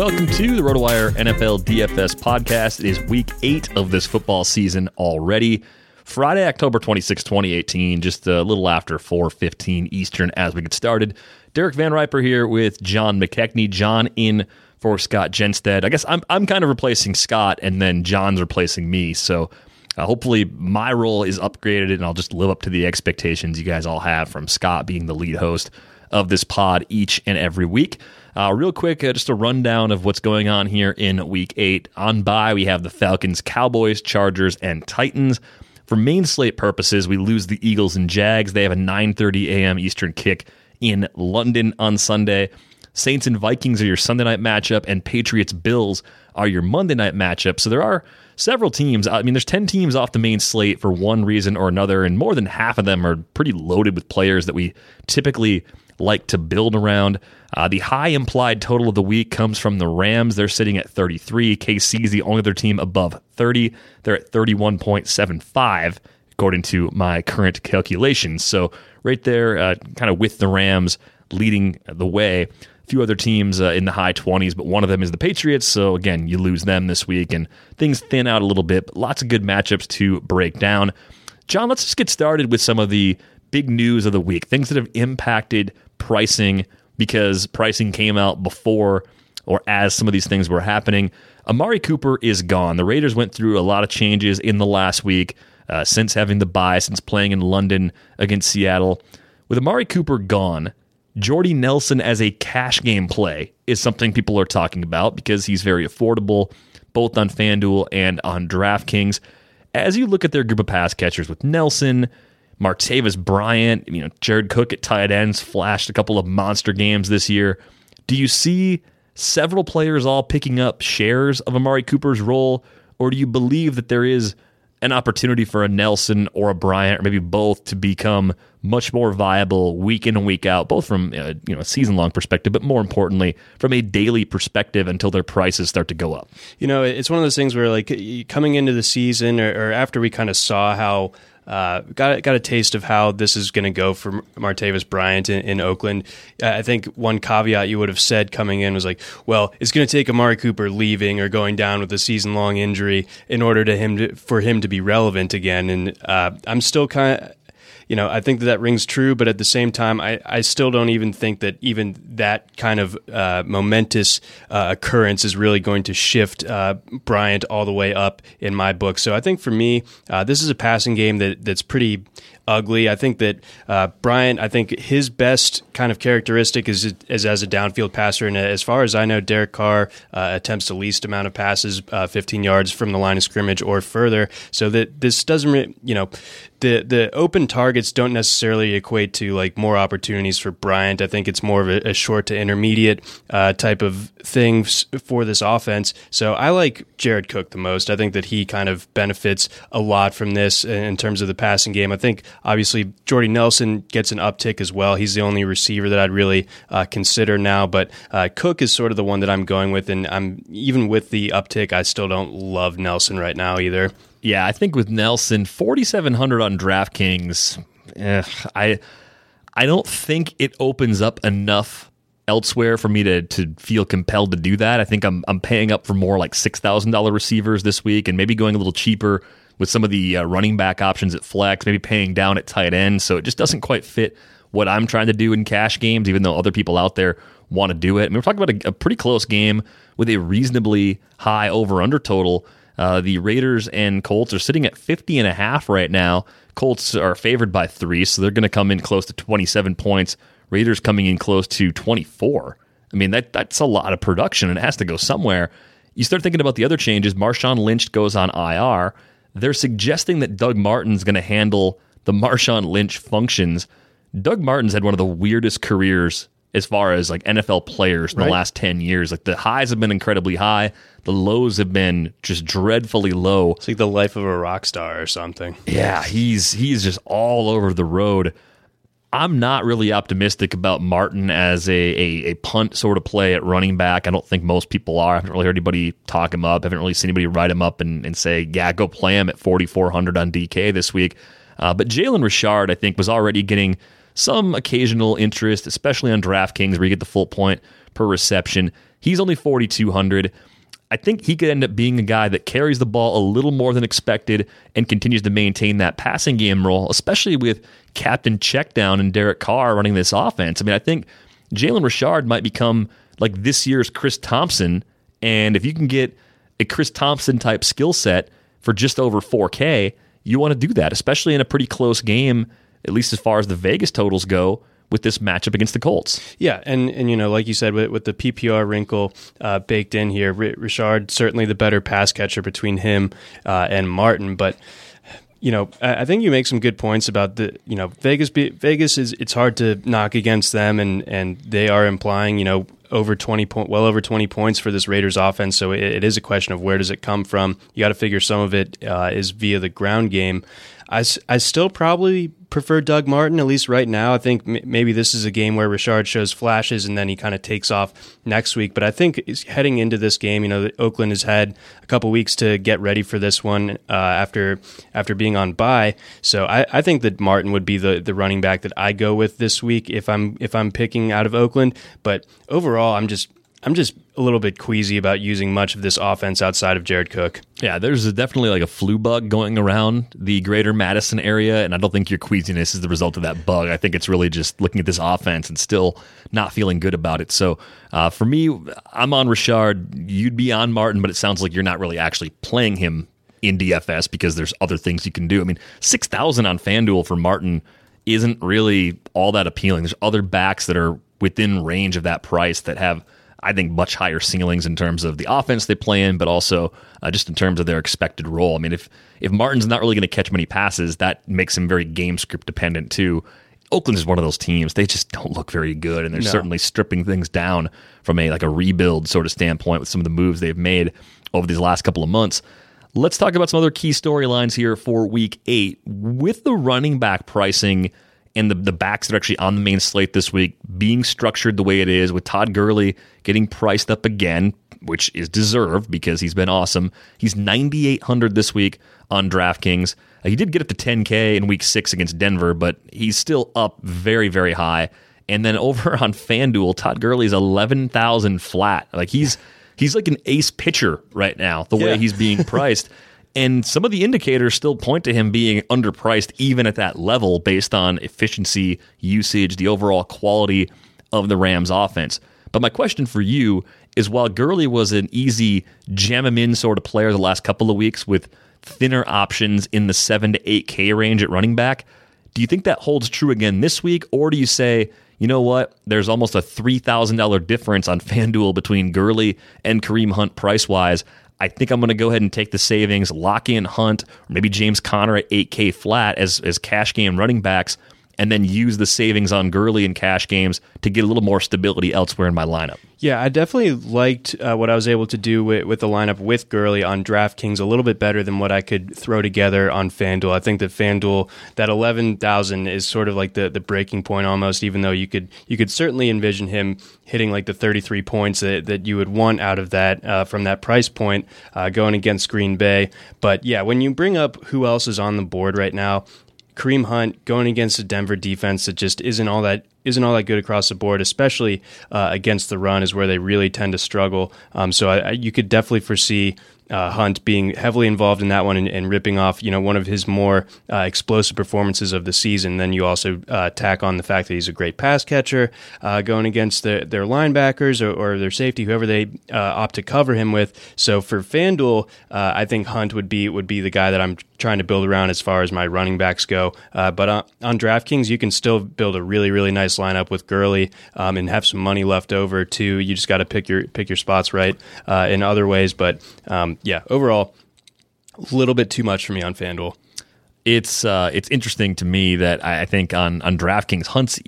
Welcome to the RotoWire NFL DFS podcast. It is week eight of this football season already. Friday, October 26, 2018, just a little after 4.15 Eastern as we get started. Derek Van Riper here with John McKechnie. John in for Scott Genstead. I guess I'm, I'm kind of replacing Scott, and then John's replacing me. So uh, hopefully my role is upgraded, and I'll just live up to the expectations you guys all have from Scott being the lead host of this pod each and every week. Uh, real quick, uh, just a rundown of what's going on here in week eight. On by, we have the Falcons, Cowboys, Chargers, and Titans. For main slate purposes, we lose the Eagles and Jags. They have a 9:30 a.m. Eastern kick in London on Sunday. Saints and Vikings are your Sunday night matchup, and Patriots Bills are your Monday night matchup. So there are several teams. I mean, there's 10 teams off the main slate for one reason or another, and more than half of them are pretty loaded with players that we typically like to build around. Uh, the high implied total of the week comes from the Rams. They're sitting at 33. KC is the only other team above 30. They're at 31.75, according to my current calculations. So, right there, uh, kind of with the Rams leading the way. A few other teams uh, in the high 20s, but one of them is the Patriots. So, again, you lose them this week and things thin out a little bit, but lots of good matchups to break down. John, let's just get started with some of the big news of the week, things that have impacted pricing because pricing came out before or as some of these things were happening. Amari Cooper is gone. The Raiders went through a lot of changes in the last week uh, since having the bye, since playing in London against Seattle. With Amari Cooper gone, Jordy Nelson as a cash game play is something people are talking about because he's very affordable, both on FanDuel and on DraftKings. As you look at their group of pass catchers with Nelson, Martavis Bryant, you know, Jared Cook at tight ends flashed a couple of monster games this year. Do you see several players all picking up shares of Amari Cooper's role, or do you believe that there is an opportunity for a Nelson or a Bryant, or maybe both, to become much more viable week in and week out, both from a, uh, you know a season long perspective, but more importantly from a daily perspective until their prices start to go up. You know, it's one of those things where like coming into the season or, or after we kind of saw how uh, got got a taste of how this is going to go for Martavis Bryant in, in Oakland. I think one caveat you would have said coming in was like, well, it's going to take Amari Cooper leaving or going down with a season long injury in order to him to, for him to be relevant again. And uh, I'm still kind of you know, I think that that rings true, but at the same time, I, I still don't even think that even that kind of uh, momentous uh, occurrence is really going to shift uh, Bryant all the way up in my book. So I think for me, uh, this is a passing game that that's pretty ugly. I think that uh, Bryant, I think his best kind of characteristic is, is as a downfield passer. And as far as I know, Derek Carr uh, attempts the least amount of passes, uh, 15 yards from the line of scrimmage or further. So that this doesn't, you know, the the open targets don't necessarily equate to like more opportunities for Bryant. I think it's more of a, a short to intermediate uh, type of thing for this offense. So I like Jared Cook the most. I think that he kind of benefits a lot from this in terms of the passing game. I think obviously Jordy Nelson gets an uptick as well. He's the only receiver that I'd really uh, consider now, but uh, Cook is sort of the one that I'm going with, and I'm even with the uptick, I still don't love Nelson right now either. Yeah, I think with Nelson, 4,700 on DraftKings, eh, I I don't think it opens up enough elsewhere for me to to feel compelled to do that. I think I'm I'm paying up for more like six thousand dollar receivers this week, and maybe going a little cheaper with some of the uh, running back options at flex, maybe paying down at tight end. So it just doesn't quite fit what I'm trying to do in cash games, even though other people out there want to do it. I mean, we're talking about a, a pretty close game with a reasonably high over under total. Uh, the Raiders and Colts are sitting at 50 and a half right now. Colts are favored by three, so they're going to come in close to 27 points. Raiders coming in close to 24. I mean, that that's a lot of production, and it has to go somewhere. You start thinking about the other changes. Marshawn Lynch goes on IR. They're suggesting that Doug Martin's going to handle the Marshawn Lynch functions. Doug Martin's had one of the weirdest careers as far as like NFL players in right. the last 10 years. Like the highs have been incredibly high, the lows have been just dreadfully low. It's like the life of a rock star or something. Yeah, he's he's just all over the road. I'm not really optimistic about Martin as a, a, a, punt sort of play at running back. I don't think most people are. I haven't really heard anybody talk him up. I haven't really seen anybody write him up and, and say, yeah, go play him at 4,400 on DK this week. Uh, but Jalen Richard, I think, was already getting some occasional interest, especially on DraftKings where you get the full point per reception. He's only 4,200. I think he could end up being a guy that carries the ball a little more than expected and continues to maintain that passing game role, especially with Captain Checkdown and Derek Carr running this offense. I mean, I think Jalen Richard might become like this year's Chris Thompson. And if you can get a Chris Thompson type skill set for just over 4K, you want to do that, especially in a pretty close game, at least as far as the Vegas totals go with this matchup against the Colts. Yeah, and and you know, like you said, with, with the PPR wrinkle uh, baked in here, Richard certainly the better pass catcher between him uh, and Martin, but you know, I think you make some good points about the, you know, Vegas. Vegas is it's hard to knock against them, and and they are implying, you know, over twenty point, well over twenty points for this Raiders offense. So it, it is a question of where does it come from. You got to figure some of it uh, is via the ground game. I, I still probably prefer Doug Martin, at least right now. I think m- maybe this is a game where Richard shows flashes and then he kind of takes off next week. But I think heading into this game, you know, Oakland has had a couple weeks to get ready for this one uh, after after being on bye. So I, I think that Martin would be the, the running back that I go with this week if I'm if I'm picking out of Oakland. But overall, I'm just I'm just a little bit queasy about using much of this offense outside of Jared Cook. Yeah, there's definitely like a flu bug going around the greater Madison area, and I don't think your queasiness is the result of that bug. I think it's really just looking at this offense and still not feeling good about it. So uh, for me, I'm on Richard. You'd be on Martin, but it sounds like you're not really actually playing him in DFS because there's other things you can do. I mean, 6,000 on FanDuel for Martin isn't really all that appealing. There's other backs that are within range of that price that have – I think much higher ceilings in terms of the offense they play in, but also uh, just in terms of their expected role. I mean, if if Martin's not really going to catch many passes, that makes him very game script dependent too. Oakland is one of those teams; they just don't look very good, and they're no. certainly stripping things down from a like a rebuild sort of standpoint with some of the moves they've made over these last couple of months. Let's talk about some other key storylines here for Week Eight with the running back pricing and the, the backs that are actually on the main slate this week being structured the way it is, with Todd Gurley getting priced up again, which is deserved because he's been awesome. He's 9,800 this week on DraftKings. Uh, he did get up to 10K in week six against Denver, but he's still up very, very high. And then over on FanDuel, Todd Gurley's 11,000 flat. Like he's he's like an ace pitcher right now, the way he's being priced. and some of the indicators still point to him being underpriced even at that level based on efficiency, usage, the overall quality of the Rams offense. But my question for you is while Gurley was an easy jam him in sort of player the last couple of weeks with thinner options in the 7 to 8K range at running back, do you think that holds true again this week? Or do you say, you know what, there's almost a $3,000 difference on FanDuel between Gurley and Kareem Hunt price wise? I think I'm going to go ahead and take the savings, lock in Hunt, or maybe James Conner at 8K flat as, as cash game running backs, and then use the savings on Gurley and cash games to get a little more stability elsewhere in my lineup. Yeah, I definitely liked uh, what I was able to do with, with the lineup with Gurley on DraftKings a little bit better than what I could throw together on FanDuel. I think that FanDuel that eleven thousand is sort of like the, the breaking point almost. Even though you could you could certainly envision him hitting like the thirty three points that, that you would want out of that uh, from that price point uh, going against Green Bay. But yeah, when you bring up who else is on the board right now, Kareem Hunt going against a Denver defense that just isn't all that isn't all that good across the board, especially uh, against the run, is where they really tend to struggle. Um, so I, I, you could definitely foresee uh, Hunt being heavily involved in that one and, and, ripping off, you know, one of his more uh, explosive performances of the season. Then you also uh, tack on the fact that he's a great pass catcher, uh, going against the, their linebackers or, or, their safety, whoever they uh, opt to cover him with. So for FanDuel, uh, I think Hunt would be would be the guy that I'm trying to build around as far as my running backs go. but on, on, DraftKings, you can still build a really really nice lineup with Gurley um, and have some money left over too. You just got to pick your pick your spots right in other ways, but um, yeah, overall, a little bit too much for me on FanDuel. It's uh, it's interesting to me that I think on on DraftKings, Hunt's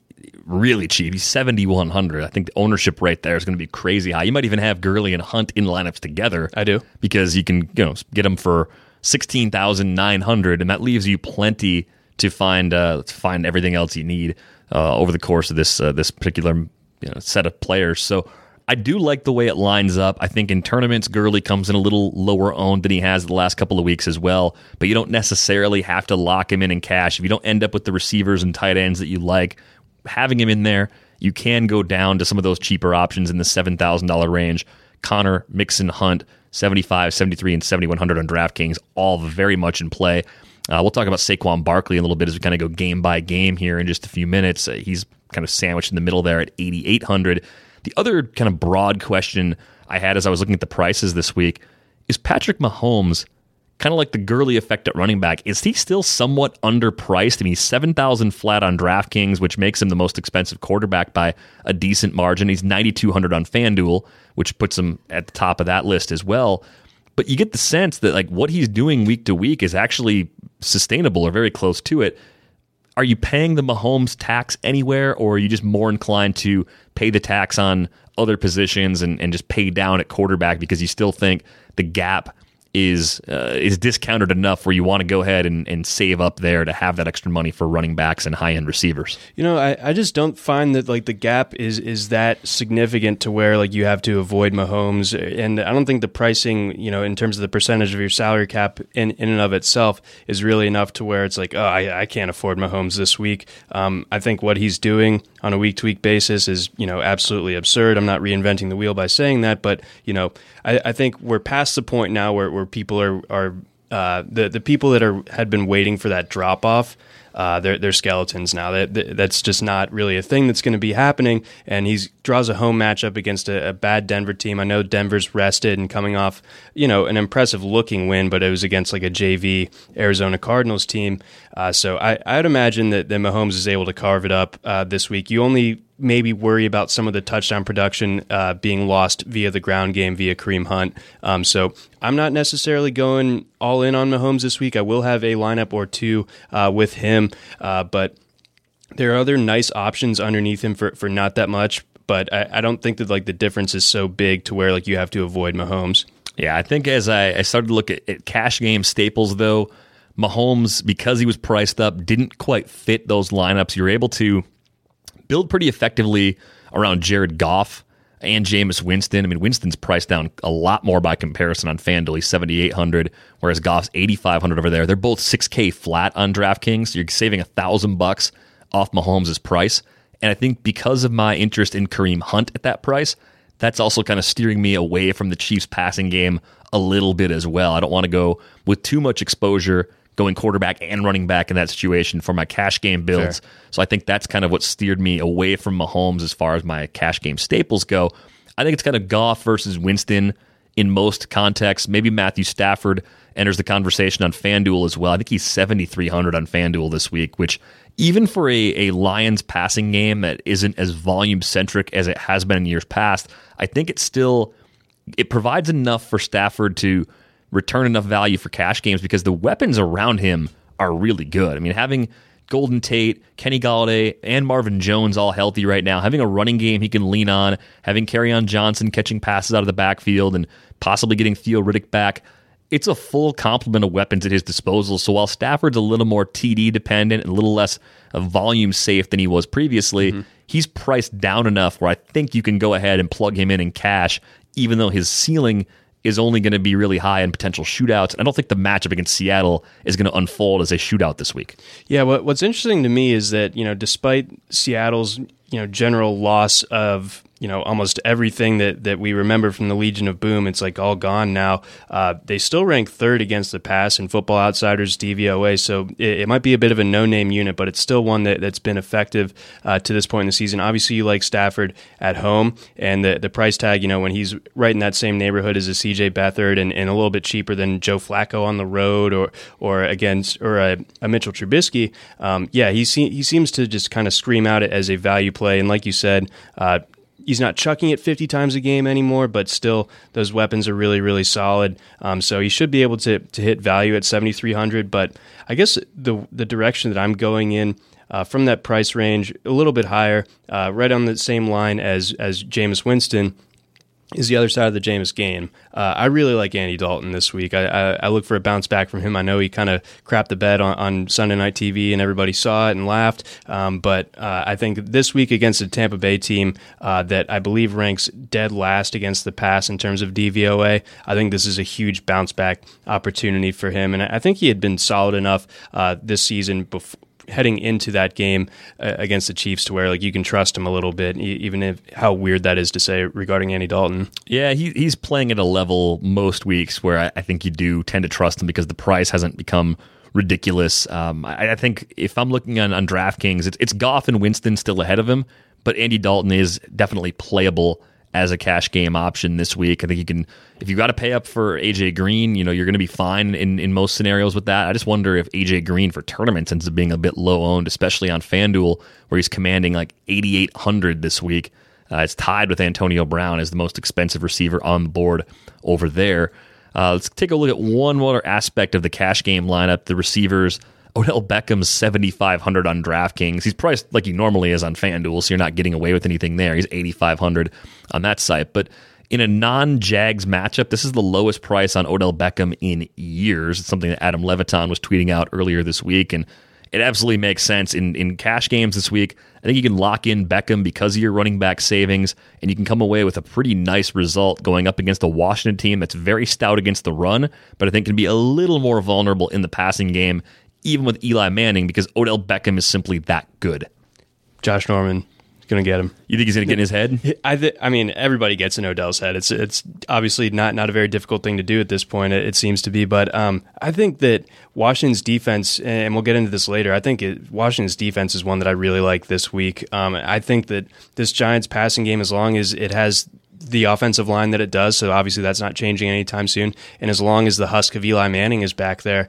really cheap. He's seventy one hundred. I think the ownership right there is going to be crazy high. You might even have Gurley and Hunt in lineups together. I do because you can you know get them for sixteen thousand nine hundred, and that leaves you plenty to find uh, to find everything else you need uh, over the course of this uh, this particular you know, set of players. So I do like the way it lines up. I think in tournaments, Gurley comes in a little lower owned than he has the last couple of weeks as well. But you don't necessarily have to lock him in in cash. If you don't end up with the receivers and tight ends that you like, having him in there, you can go down to some of those cheaper options in the $7,000 range. Conner, Mixon, Hunt, 75, 73, and 7,100 on DraftKings, all very much in play. Uh, we'll talk about Saquon Barkley a little bit as we kind of go game by game here in just a few minutes. Uh, he's kind of sandwiched in the middle there at 8,800. The other kind of broad question I had as I was looking at the prices this week is Patrick Mahomes kind of like the Gurley effect at running back. Is he still somewhat underpriced? I mean, he's 7,000 flat on DraftKings, which makes him the most expensive quarterback by a decent margin. He's 9,200 on FanDuel, which puts him at the top of that list as well. But you get the sense that like what he's doing week to week is actually sustainable or very close to it are you paying the Mahomes tax anywhere, or are you just more inclined to pay the tax on other positions and, and just pay down at quarterback because you still think the gap is uh, is discounted enough where you want to go ahead and, and save up there to have that extra money for running backs and high end receivers. You know, I, I just don't find that like the gap is is that significant to where like you have to avoid Mahomes, and I don't think the pricing, you know, in terms of the percentage of your salary cap in in and of itself is really enough to where it's like, oh, I, I can't afford Mahomes this week. Um, I think what he's doing on a week to week basis is you know absolutely absurd. I'm not reinventing the wheel by saying that, but you know, I, I think we're past the point now where, where people are are uh, the the people that are had been waiting for that drop off. Uh, they're, they're skeletons now. That, that's just not really a thing that's going to be happening. And he draws a home matchup against a, a, bad Denver team. I know Denver's rested and coming off, you know, an impressive looking win, but it was against like a JV Arizona Cardinals team. Uh, so I, I'd imagine that, that Mahomes is able to carve it up uh, this week. You only maybe worry about some of the touchdown production uh, being lost via the ground game via Kareem Hunt. Um, so I'm not necessarily going all in on Mahomes this week. I will have a lineup or two uh, with him, uh, but there are other nice options underneath him for, for not that much. But I, I don't think that like the difference is so big to where like you have to avoid Mahomes. Yeah, I think as I, I started to look at, at cash game staples though, Mahomes because he was priced up didn't quite fit those lineups. You're able to build pretty effectively around Jared Goff and Jameis Winston. I mean, Winston's priced down a lot more by comparison on FanDuel. He's 7,800, whereas Goff's 8,500 over there. They're both 6K flat on DraftKings. So you're saving a thousand bucks off Mahomes' price. And I think because of my interest in Kareem Hunt at that price, that's also kind of steering me away from the Chiefs passing game a little bit as well. I don't want to go with too much exposure going quarterback and running back in that situation for my cash game builds. Fair. So I think that's kind of what steered me away from Mahomes as far as my cash game staples go. I think it's kind of Goff versus Winston in most contexts. Maybe Matthew Stafford enters the conversation on FanDuel as well. I think he's 7,300 on FanDuel this week, which even for a, a Lions passing game that isn't as volume centric as it has been in years past, I think it still it provides enough for Stafford to return enough value for cash games because the weapons around him are really good. I mean, having Golden Tate, Kenny Golladay, and Marvin Jones all healthy right now, having a running game he can lean on, having Kerryon Johnson catching passes out of the backfield and possibly getting Theo Riddick back. It's a full complement of weapons at his disposal. So while Stafford's a little more TD dependent and a little less volume safe than he was previously, mm-hmm. he's priced down enough where I think you can go ahead and plug him in in cash, even though his ceiling is only going to be really high in potential shootouts. And I don't think the matchup against Seattle is going to unfold as a shootout this week. Yeah, what, what's interesting to me is that, you know, despite Seattle's, you know, general loss of you know almost everything that that we remember from the Legion of Boom. It's like all gone now. Uh, they still rank third against the pass in Football Outsiders DVOA, so it, it might be a bit of a no-name unit, but it's still one that, that's been effective uh, to this point in the season. Obviously, you like Stafford at home, and the the price tag, you know, when he's right in that same neighborhood as a CJ Beathard and, and a little bit cheaper than Joe Flacco on the road or or against or a, a Mitchell Trubisky. Um, yeah, he se- he seems to just kind of scream out it as a value play, and like you said. Uh, he's not chucking it 50 times a game anymore, but still those weapons are really, really solid. Um, so he should be able to, to hit value at 7,300. But I guess the, the direction that I'm going in uh, from that price range, a little bit higher, uh, right on the same line as, as Jameis Winston, is the other side of the Jameis game. Uh, I really like Andy Dalton this week. I, I, I, look for a bounce back from him. I know he kind of crapped the bed on, on, Sunday Night TV and everybody saw it and laughed. Um, but uh, I think this week against a Tampa Bay team uh, that I believe ranks dead last against the pass in terms of DVOA, I think this is a huge bounce back opportunity for him. And I think he had been solid enough uh, this season before heading into that game uh, against the Chiefs to where like you can trust him a little bit, even if how weird that is to say regarding Andy Dalton. Yeah, he, he's playing at a level most weeks where I, I, think you do tend to trust him because the price hasn't become ridiculous. Um, I, I, think if I'm looking on, on DraftKings, it's, it's Goff and Winston still ahead of him, but Andy Dalton is definitely playable as a cash game option this week. I think you can, if you've got to pay up for AJ Green, you know, you're going to be fine in, in most scenarios with that. I just wonder if AJ Green for tournaments ends up being a bit low owned, especially on FanDuel, where he's commanding like 8,800 this week. Uh, it's tied with Antonio Brown as the most expensive receiver on the board over there. Uh, let's take a look at one more aspect of the cash game lineup the receivers. Odell Beckham's 7,500 on DraftKings. He's priced like he normally is on FanDuel, so you're not getting away with anything there. He's 8,500 on that site. But in a non Jags matchup, this is the lowest price on Odell Beckham in years. It's something that Adam Levitan was tweeting out earlier this week. And it absolutely makes sense in, in cash games this week. I think you can lock in Beckham because of your running back savings, and you can come away with a pretty nice result going up against a Washington team that's very stout against the run, but I think can be a little more vulnerable in the passing game even with Eli Manning, because Odell Beckham is simply that good. Josh Norman is going to get him. You think he's going to get in his head? I, th- I mean, everybody gets in Odell's head. It's it's obviously not not a very difficult thing to do at this point. It, it seems to be, but um, I think that Washington's defense, and we'll get into this later. I think it, Washington's defense is one that I really like this week. Um, I think that this Giants passing game, as long as it has the offensive line that it does. So obviously that's not changing anytime soon. And as long as the husk of Eli Manning is back there,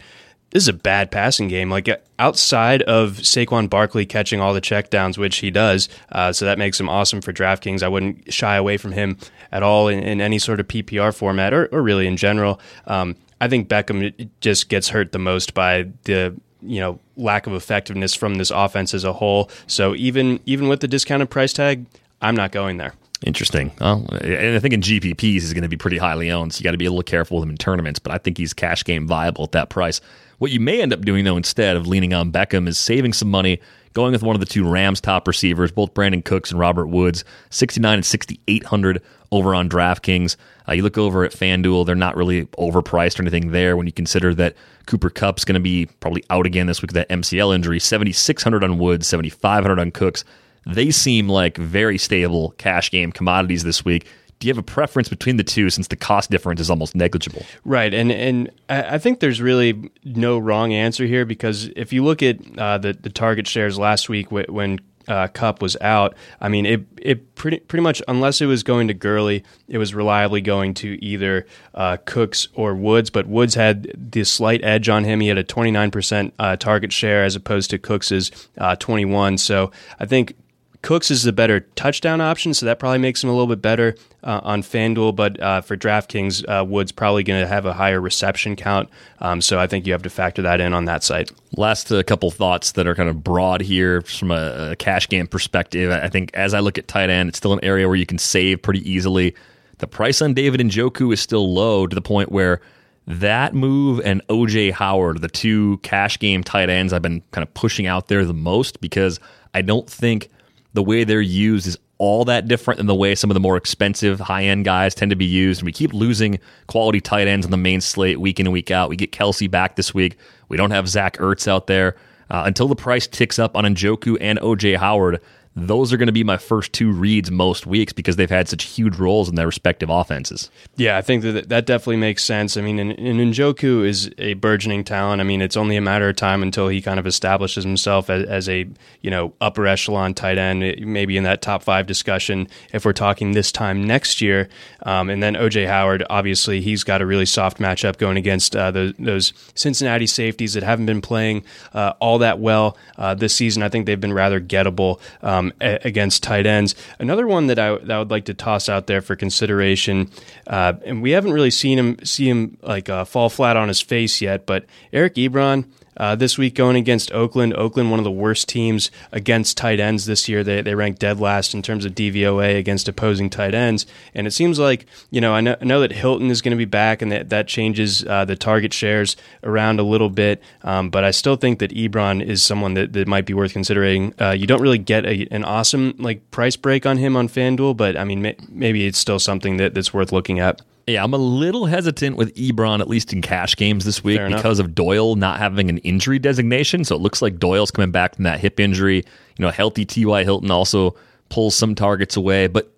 this is a bad passing game. Like outside of Saquon Barkley catching all the checkdowns, which he does, uh, so that makes him awesome for DraftKings. I wouldn't shy away from him at all in, in any sort of PPR format or, or really in general. Um, I think Beckham just gets hurt the most by the you know lack of effectiveness from this offense as a whole. So even even with the discounted price tag, I'm not going there. Interesting. Well, and I think in GPPs he's going to be pretty highly owned, so you got to be a little careful with him in tournaments. But I think he's cash game viable at that price. What you may end up doing, though, instead of leaning on Beckham, is saving some money, going with one of the two Rams top receivers, both Brandin Cooks and Robert Woods, 69 and 6,800 over on DraftKings. Uh, you look over at FanDuel, they're not really overpriced or anything there when you consider that Cooper Kupp's going to be probably out again this week with that MCL injury. 7,600 on Woods, 7,500 on Cooks. They seem like very stable cash game commodities this week do you have a preference between the two since the cost difference is almost negligible? Right, and and I think there's really no wrong answer here because if you look at uh, the the target shares last week when uh, Kupp was out, I mean it it pretty pretty much unless it was going to Gurley, it was reliably going to either uh, Cooks or Woods. But Woods had the slight edge on him. He had a 29% uh, target share as opposed to Cooks's uh, 21. So I think Cooks is the better touchdown option, so that probably makes him a little bit better uh, on FanDuel. But uh, for DraftKings, uh, Wood's probably going to have a higher reception count. Um, so I think you have to factor that in on that site. Last uh, couple thoughts that are kind of broad here from a, a cash game perspective. I think as I look at tight end, it's still an area where you can save pretty easily. The price on David Njoku is still low to the point where that move and OJ Howard, the two cash game tight ends I've been kind of pushing out there the most because I don't think – the way they're used is all that different than the way some of the more expensive high end guys tend to be used. And we keep losing quality tight ends on the main slate week in and week out. We get Kelce back this week. We don't have Zach Ertz out there. Uh, until the price ticks up on Njoku and OJ Howard, those are going to be my first two reads most weeks because they've had such huge roles in their respective offenses. Yeah, I think that that definitely makes sense. I mean, and, Njoku is a burgeoning talent. I mean, it's only a matter of time until he kind of establishes himself as, as a you know upper echelon tight end, maybe in that top five discussion if we're talking this time next year. Um, and then OJ Howard, obviously, he's got a really soft matchup going against uh, the, those Cincinnati safeties that haven't been playing uh, all that well uh, this season. I think they've been rather gettable. Um, um, a- against tight ends. Another one that I, that I would like to toss out there for consideration, uh, and we haven't really seen him see him like uh, fall flat on his face yet, but Eric Ebron. Uh, this week going against Oakland. Oakland, one of the worst teams against tight ends this year. They, they ranked dead last in terms of DVOA against opposing tight ends. And it seems like, you know, I know, I know that Hilton is going to be back and that, that changes uh, the target shares around a little bit. Um, but I still think that Ebron is someone that, that might be worth considering. Uh, you don't really get a, an awesome like price break on him on FanDuel, but I mean, may, maybe it's still something that, that's worth looking at. Yeah, I'm a little hesitant with Ebron, at least in cash games this week, because of Doyle not having an injury designation. So it looks like Doyle's coming back from that hip injury. You know, healthy T.Y. Hilton also pulls some targets away. But,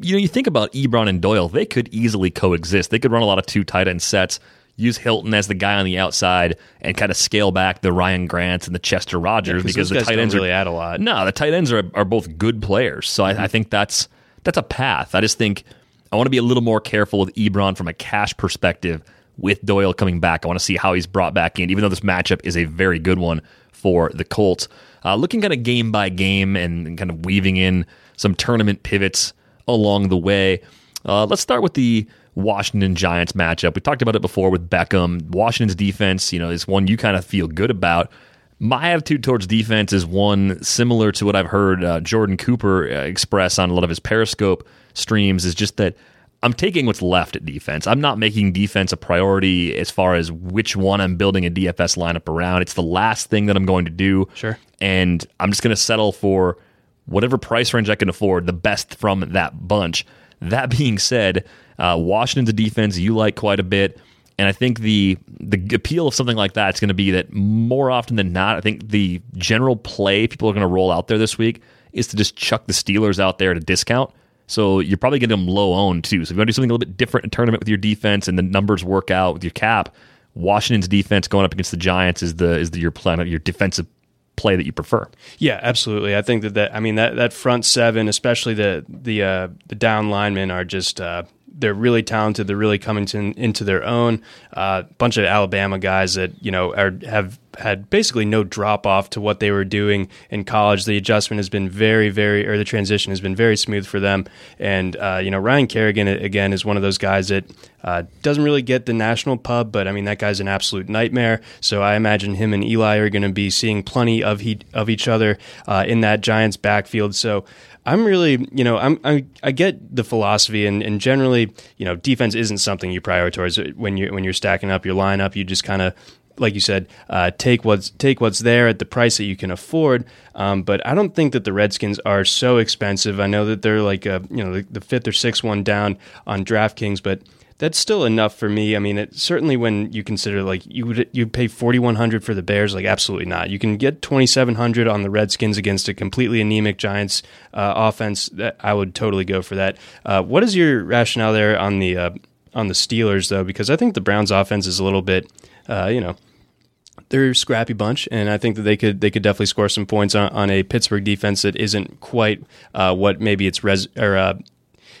you know, you think about Ebron and Doyle, they could easily coexist. They could run a lot of two tight end sets, use Hilton as the guy on the outside, and kind of scale back the Ryan Grants and the Chester Rogers yeah, because the tight ends really are, add a lot. No, the tight ends are, are both good players. So mm-hmm. I, I think that's that's a path. I just think – I want to be a little more careful with Ebron from a cash perspective with Doyle coming back. I want to see how he's brought back in, even though this matchup is a very good one for the Colts. Uh, looking kind of game by game and kind of weaving in some tournament pivots along the way. Uh, let's start with the Washington Giants matchup. We talked about it before with Beckham. Washington's defense, you know, is one you kind of feel good about. My attitude towards defense is one similar to what I've heard uh, Jordan Cooper uh, express on a lot of his Periscope streams is just that I'm taking what's left at defense. I'm not making defense a priority as far as which one I'm building a DFS lineup around. It's the last thing that I'm going to do. Sure. And I'm just going to settle for whatever price range I can afford, the best from that bunch. That being said, uh, Washington's a defense you like quite a bit. And I think the the appeal of something like that is going to be that more often than not, I think the general play people are going to roll out there this week is to just chuck the Steelers out there at a discount so you're probably getting them low owned too. So if you want to do something a little bit different in tournament with your defense and the numbers work out with your cap, Washington's defense going up against the Giants is the is the, your plan your defensive play that you prefer. Yeah, absolutely. I think that that I mean that that front seven, especially the the uh, the down linemen, are just uh, they're really talented. They're really coming to, into their own. A uh, bunch of Alabama guys that you know are have had basically no drop off to what they were doing in college. The adjustment has been very, very, or the transition has been very smooth for them. And uh, you know, Ryan Kerrigan again is one of those guys that uh, doesn't really get the national pub, but I mean that guy's an absolute nightmare. So I imagine him and Eli are going to be seeing plenty of he, of each other uh, in that Giants backfield. So I'm really, you know, I'm, I, I get the philosophy, and, and generally, you know, defense isn't something you prioritize when you when you're stacking up your lineup. You just kind of like you said, uh, take what's take what's there at the price that you can afford. Um, but I don't think that the Redskins are so expensive. I know that they're like a, you know the, the fifth or sixth one down on DraftKings, but that's still enough for me. I mean, it, certainly when you consider like you would you pay forty one hundred for the Bears, like absolutely not. You can get twenty seven hundred on the Redskins against a completely anemic Giants uh, offense. That I would totally go for that. Uh, what is your rationale there on the uh, on the Steelers though? Because I think the Browns offense is a little bit, uh, you know. They're a scrappy bunch, and I think that they could they could definitely score some points on, on a Pittsburgh defense that isn't quite uh, what maybe its res or uh,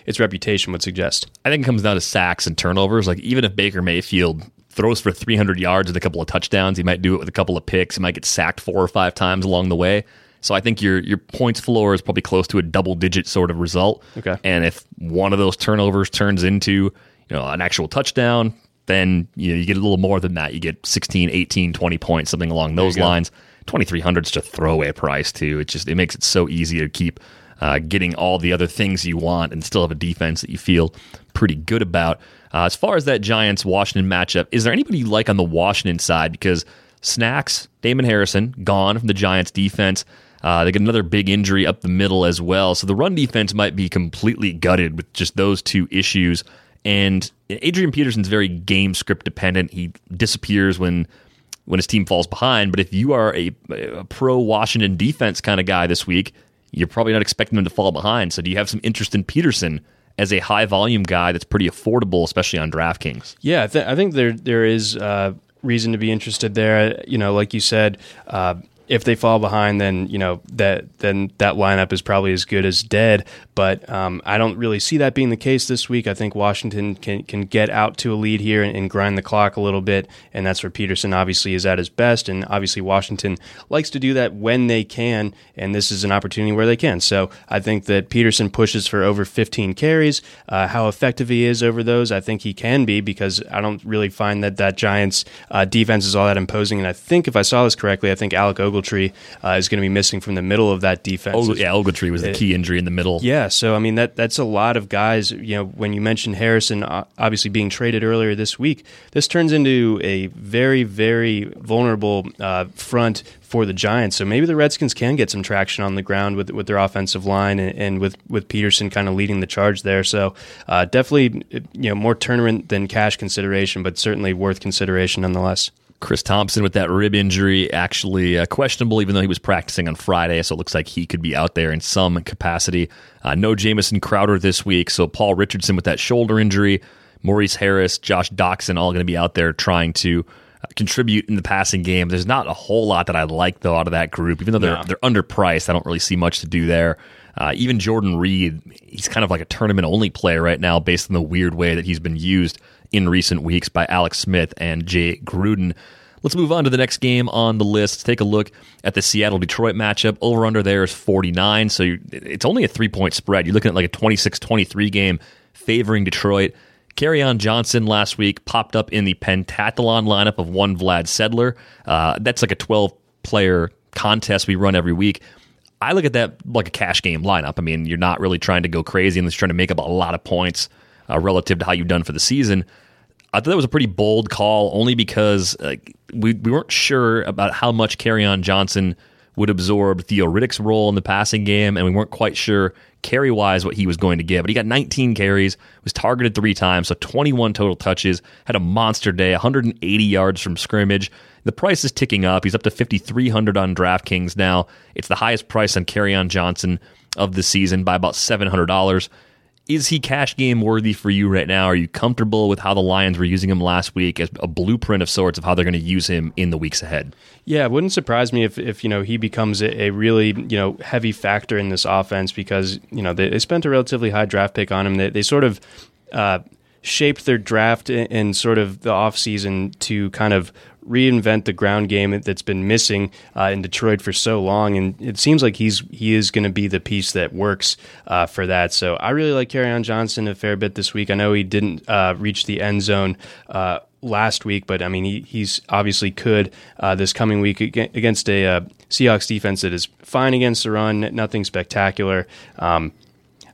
its reputation would suggest. I think it comes down to sacks and turnovers. Like even if Baker Mayfield throws for 300 yards with a couple of touchdowns, he might do it with a couple of picks. He might get sacked four or five times along the way. So I think your your points floor is probably close to a double digit sort of result. Okay. And if one of those turnovers turns into you know an actual touchdown, then you know, you get a little more than that. You get 16, 18, 20 points, something along those lines. 2300 is just a throwaway price too. It just it makes it so easy to keep uh, getting all the other things you want and still have a defense that you feel pretty good about. Uh, as far as that Giants Washington matchup, is there anybody you like on the Washington side? Because Snacks, Damon Harrison, gone from the Giants defense. Uh, they get another big injury up the middle as well. So the run defense might be completely gutted with just those two issues. And Adrian Peterson's very game script dependent. He disappears when when his team falls behind. But if you are a, a pro Washington defense kind of guy this week, you're probably not expecting them to fall behind. So do you have some interest in Peterson as a high volume guy that's pretty affordable, especially on DraftKings? Yeah, I, th- I think there there is uh, reason to be interested there. You know, like you said. Uh, if they fall behind, then you know that then that lineup is probably as good as dead. But um, I don't really see that being the case this week. I think Washington can can get out to a lead here and, and, grind the clock a little bit, and that's where Peterson obviously is at his best. And obviously Washington likes to do that when they can, and this is an opportunity where they can. So I think that Peterson pushes for over 15 carries. Uh, how effective he is over those, I think he can be because I don't really find that that Giants uh, defense is all that imposing. And I think if I saw this correctly, I think Alec Ogletree uh, is going to be missing from the middle of that defense. Oh, yeah, Ogletree was the key injury in the middle. Yeah, so I mean that that's a lot of guys. You know, when you mentioned Harrison, obviously being traded earlier this week, this turns into a very very vulnerable uh, front for the Giants. So maybe the Redskins can get some traction on the ground with with their offensive line and, and with with Peterson kind of leading the charge there. So uh, definitely, you know, more tournament than cash consideration, but certainly worth consideration nonetheless. Chris Thompson with that rib injury, actually uh, questionable, even though he was practicing on Friday. So it looks like he could be out there in some capacity. Uh, no Jamison Crowder this week. So Paul Richardson with that shoulder injury, Maurice Harris, Josh Doctson, all going to be out there trying to uh, contribute in the passing game. There's not a whole lot that I like though out of that group, even though they're no. they're underpriced. I don't really see much to do there. Uh, even Jordan Reed, he's kind of like a tournament only player right now, based on the weird way that he's been used in recent weeks by Alex Smith and Jay Gruden. Let's move on to the next game on the list. Let's take a look at the Seattle Detroit matchup. Over under there is 49, so it's only a three point spread. You're looking at like a 26 23 game favoring Detroit. Kerryon Johnson last week popped up in the pentathlon lineup of one Vlad Sedler. Uh, that's like a 12 player contest we run every week. I look at that like a cash game lineup. I mean, you're not really trying to go crazy and just trying to make up a lot of points uh, relative to how you've done for the season. I thought that was a pretty bold call, only because we we weren't sure about how much Kerryon Johnson would absorb Theo Riddick's role in the passing game, and we weren't quite sure carry wise what he was going to get. But he got 19 carries, was targeted three times, so 21 total touches, had a monster day, 180 yards from scrimmage. The price is ticking up. He's up to 5,300 on DraftKings now. It's the highest price on Kerryon Johnson of the season by about $700 is he cash game worthy for you right now? Are you comfortable with how the Lions were using him last week as a blueprint of sorts of how they're going to use him in the weeks ahead? Yeah, it wouldn't surprise me if, if you know he becomes a, a really you know heavy factor in this offense because you know they, they spent a relatively high draft pick on him. They, they sort of uh, shaped their draft in sort of the offseason to kind of reinvent the ground game that's been missing uh, in Detroit for so long, and it seems like he's he is going to be the piece that works uh, for that. So I really like Kerryon Johnson a fair bit this week. I know he didn't uh, reach the end zone uh, last week, but I mean he, he's obviously could uh, this coming week against a uh, Seahawks defense that is fine against the run, nothing spectacular. Um,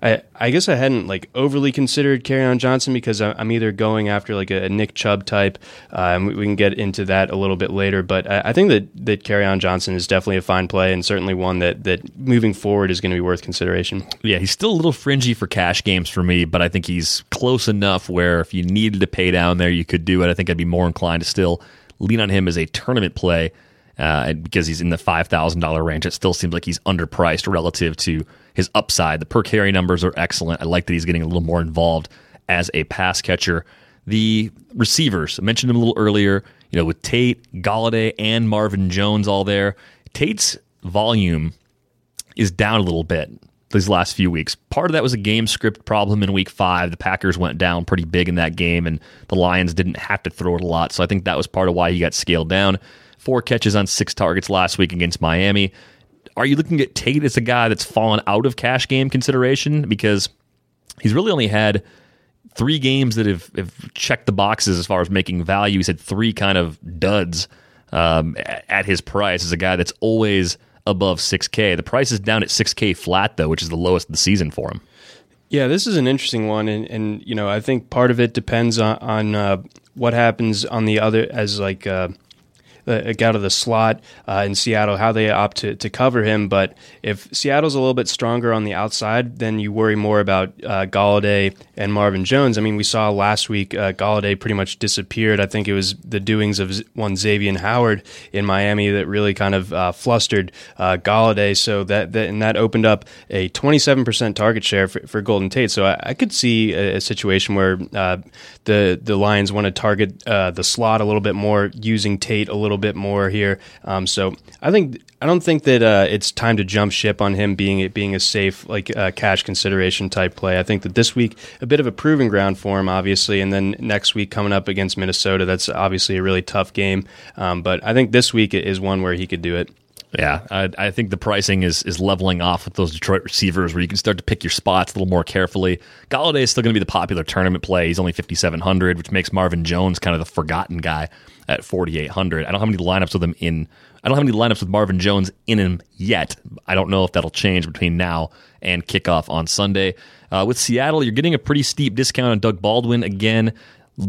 I, I guess I hadn't like overly considered Kerryon Johnson because I'm either going after like a, Nick Chubb type, um, and we can get into that a little bit later. But I, I think that that on Johnson is definitely a fine play and certainly one that that moving forward is going to be worth consideration. Yeah, he's still a little fringy for cash games for me, but I think he's close enough where if you needed to pay down there, you could do it. I think I'd be more inclined to still lean on him as a tournament play. Uh, because he's in the five thousand dollar range, it still seems like he's underpriced relative to his upside. The per carry numbers are excellent. I like that he's getting a little more involved as a pass catcher. The receivers, I mentioned them a little earlier, you know, with Tate, Golladay, and Marvin Jones all there. Tate's volume is down a little bit these last few weeks. Part of that was a game script problem in week five. The Packers went down pretty big in that game, and the Lions didn't have to throw it a lot. So I think that was part of why he got scaled down. Four catches on six targets last week against Miami are you looking at Tate as a guy that's fallen out of cash game consideration because he's really only had three games that have, have checked the boxes as far as making value. He's had three kind of duds um, at his price as a guy that's always above 6K. The price is down at 6K flat, though, which is the lowest of the season for him. Yeah, this is an interesting one, and, and you know I think part of it depends on, on uh, what happens on the other as like uh, uh, out of the slot uh, in Seattle, how they opt to, to cover him. But if Seattle's a little bit stronger on the outside, then you worry more about uh, Golladay and Marvin Jones. I mean, we saw last week uh, Golladay pretty much disappeared. I think it was the doings of one Xavier Howard in Miami that really kind of uh, flustered uh, Golladay. So that, that and that opened up a 27% target share for, for Golden Tate. So I, I could see a, a, situation where uh, the the Lions want to target the slot a little bit more, using Tate a little little bit more here. Um, so I think I don't think that uh, it's time to jump ship on him being it being a safe like uh, cash consideration type play. I think that this week a bit of a proving ground for him, obviously, and then next week coming up against Minnesota, that's obviously a really tough game. Um, but I think this week is one where he could do it. Yeah, I, I, think the pricing is is leveling off with those Detroit receivers, where you can start to pick your spots a little more carefully. Golladay is still going to be the popular tournament play. He's only fifty seven hundred, which makes Marvin Jones kind of the forgotten guy at forty eight hundred. I don't have any lineups with him in. I don't have any lineups with Marvin Jones in him yet. I don't know if that'll change between now and kickoff on Sunday. Uh, with Seattle, you're getting a pretty steep discount on Doug Baldwin again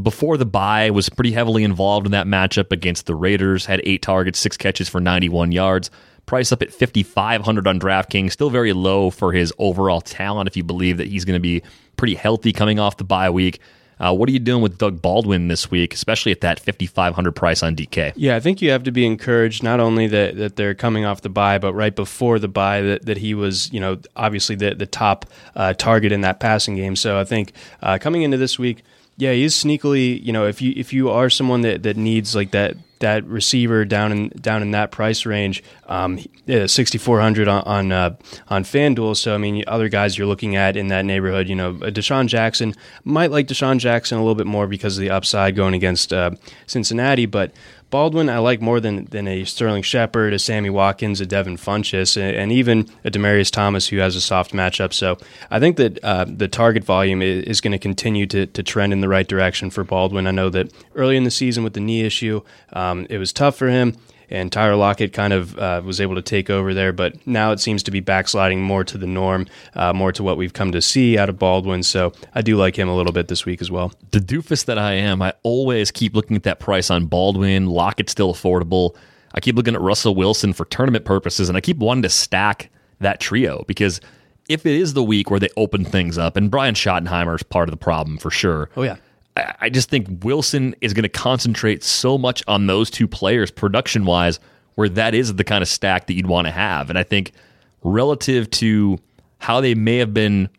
before the bye was pretty heavily involved in that matchup against the Raiders. Had eight targets, six catches for 91 yards. Price up at 5500 on DraftKings, still very low for his overall talent. If you believe that he's going to be pretty healthy coming off the bye week. Uh, what are you doing with Doug Baldwin this week, especially at that 5500 price on DK? Yeah, I think you have to be encouraged not only that, that they're coming off the bye, but right before the bye that, that he was, you know, obviously the, the top uh, target in that passing game. So I think uh, coming into this week, yeah, he's sneakily. You know, if you if you are someone that, that needs like that that receiver down in down in that price range, um, sixty four hundred on on, uh, on FanDuel. So I mean, other guys you're looking at in that neighborhood, you know, DeSean Jackson might like DeSean Jackson a little bit more because of the upside going against uh, Cincinnati, but Baldwin, I like more than, than a Sterling Shepard, a Sammy Watkins, a Devin Funchess, and even a Demaryius Thomas who has a soft matchup. So I think that uh, the target volume is, is going to continue to, to trend in the right direction for Baldwin. I know that early in the season with the knee issue, um, it was tough for him and Tyler Lockett kind of uh, was able to take over there. But now it seems to be backsliding more to the norm, uh, more to what we've come to see out of Baldwin. So I do like him a little bit this week as well. The doofus that I am, I always keep looking at that price on Baldwin. Lockett's still affordable. I keep looking at Russell Wilson for tournament purposes, and I keep wanting to stack that trio because if it is the week where they open things up, and Brian Schottenheimer is part of the problem for sure. Oh yeah. I just think Wilson is going to concentrate so much on those two players production wise, where that is the kind of stack that you'd want to have. And I think relative to how they may have been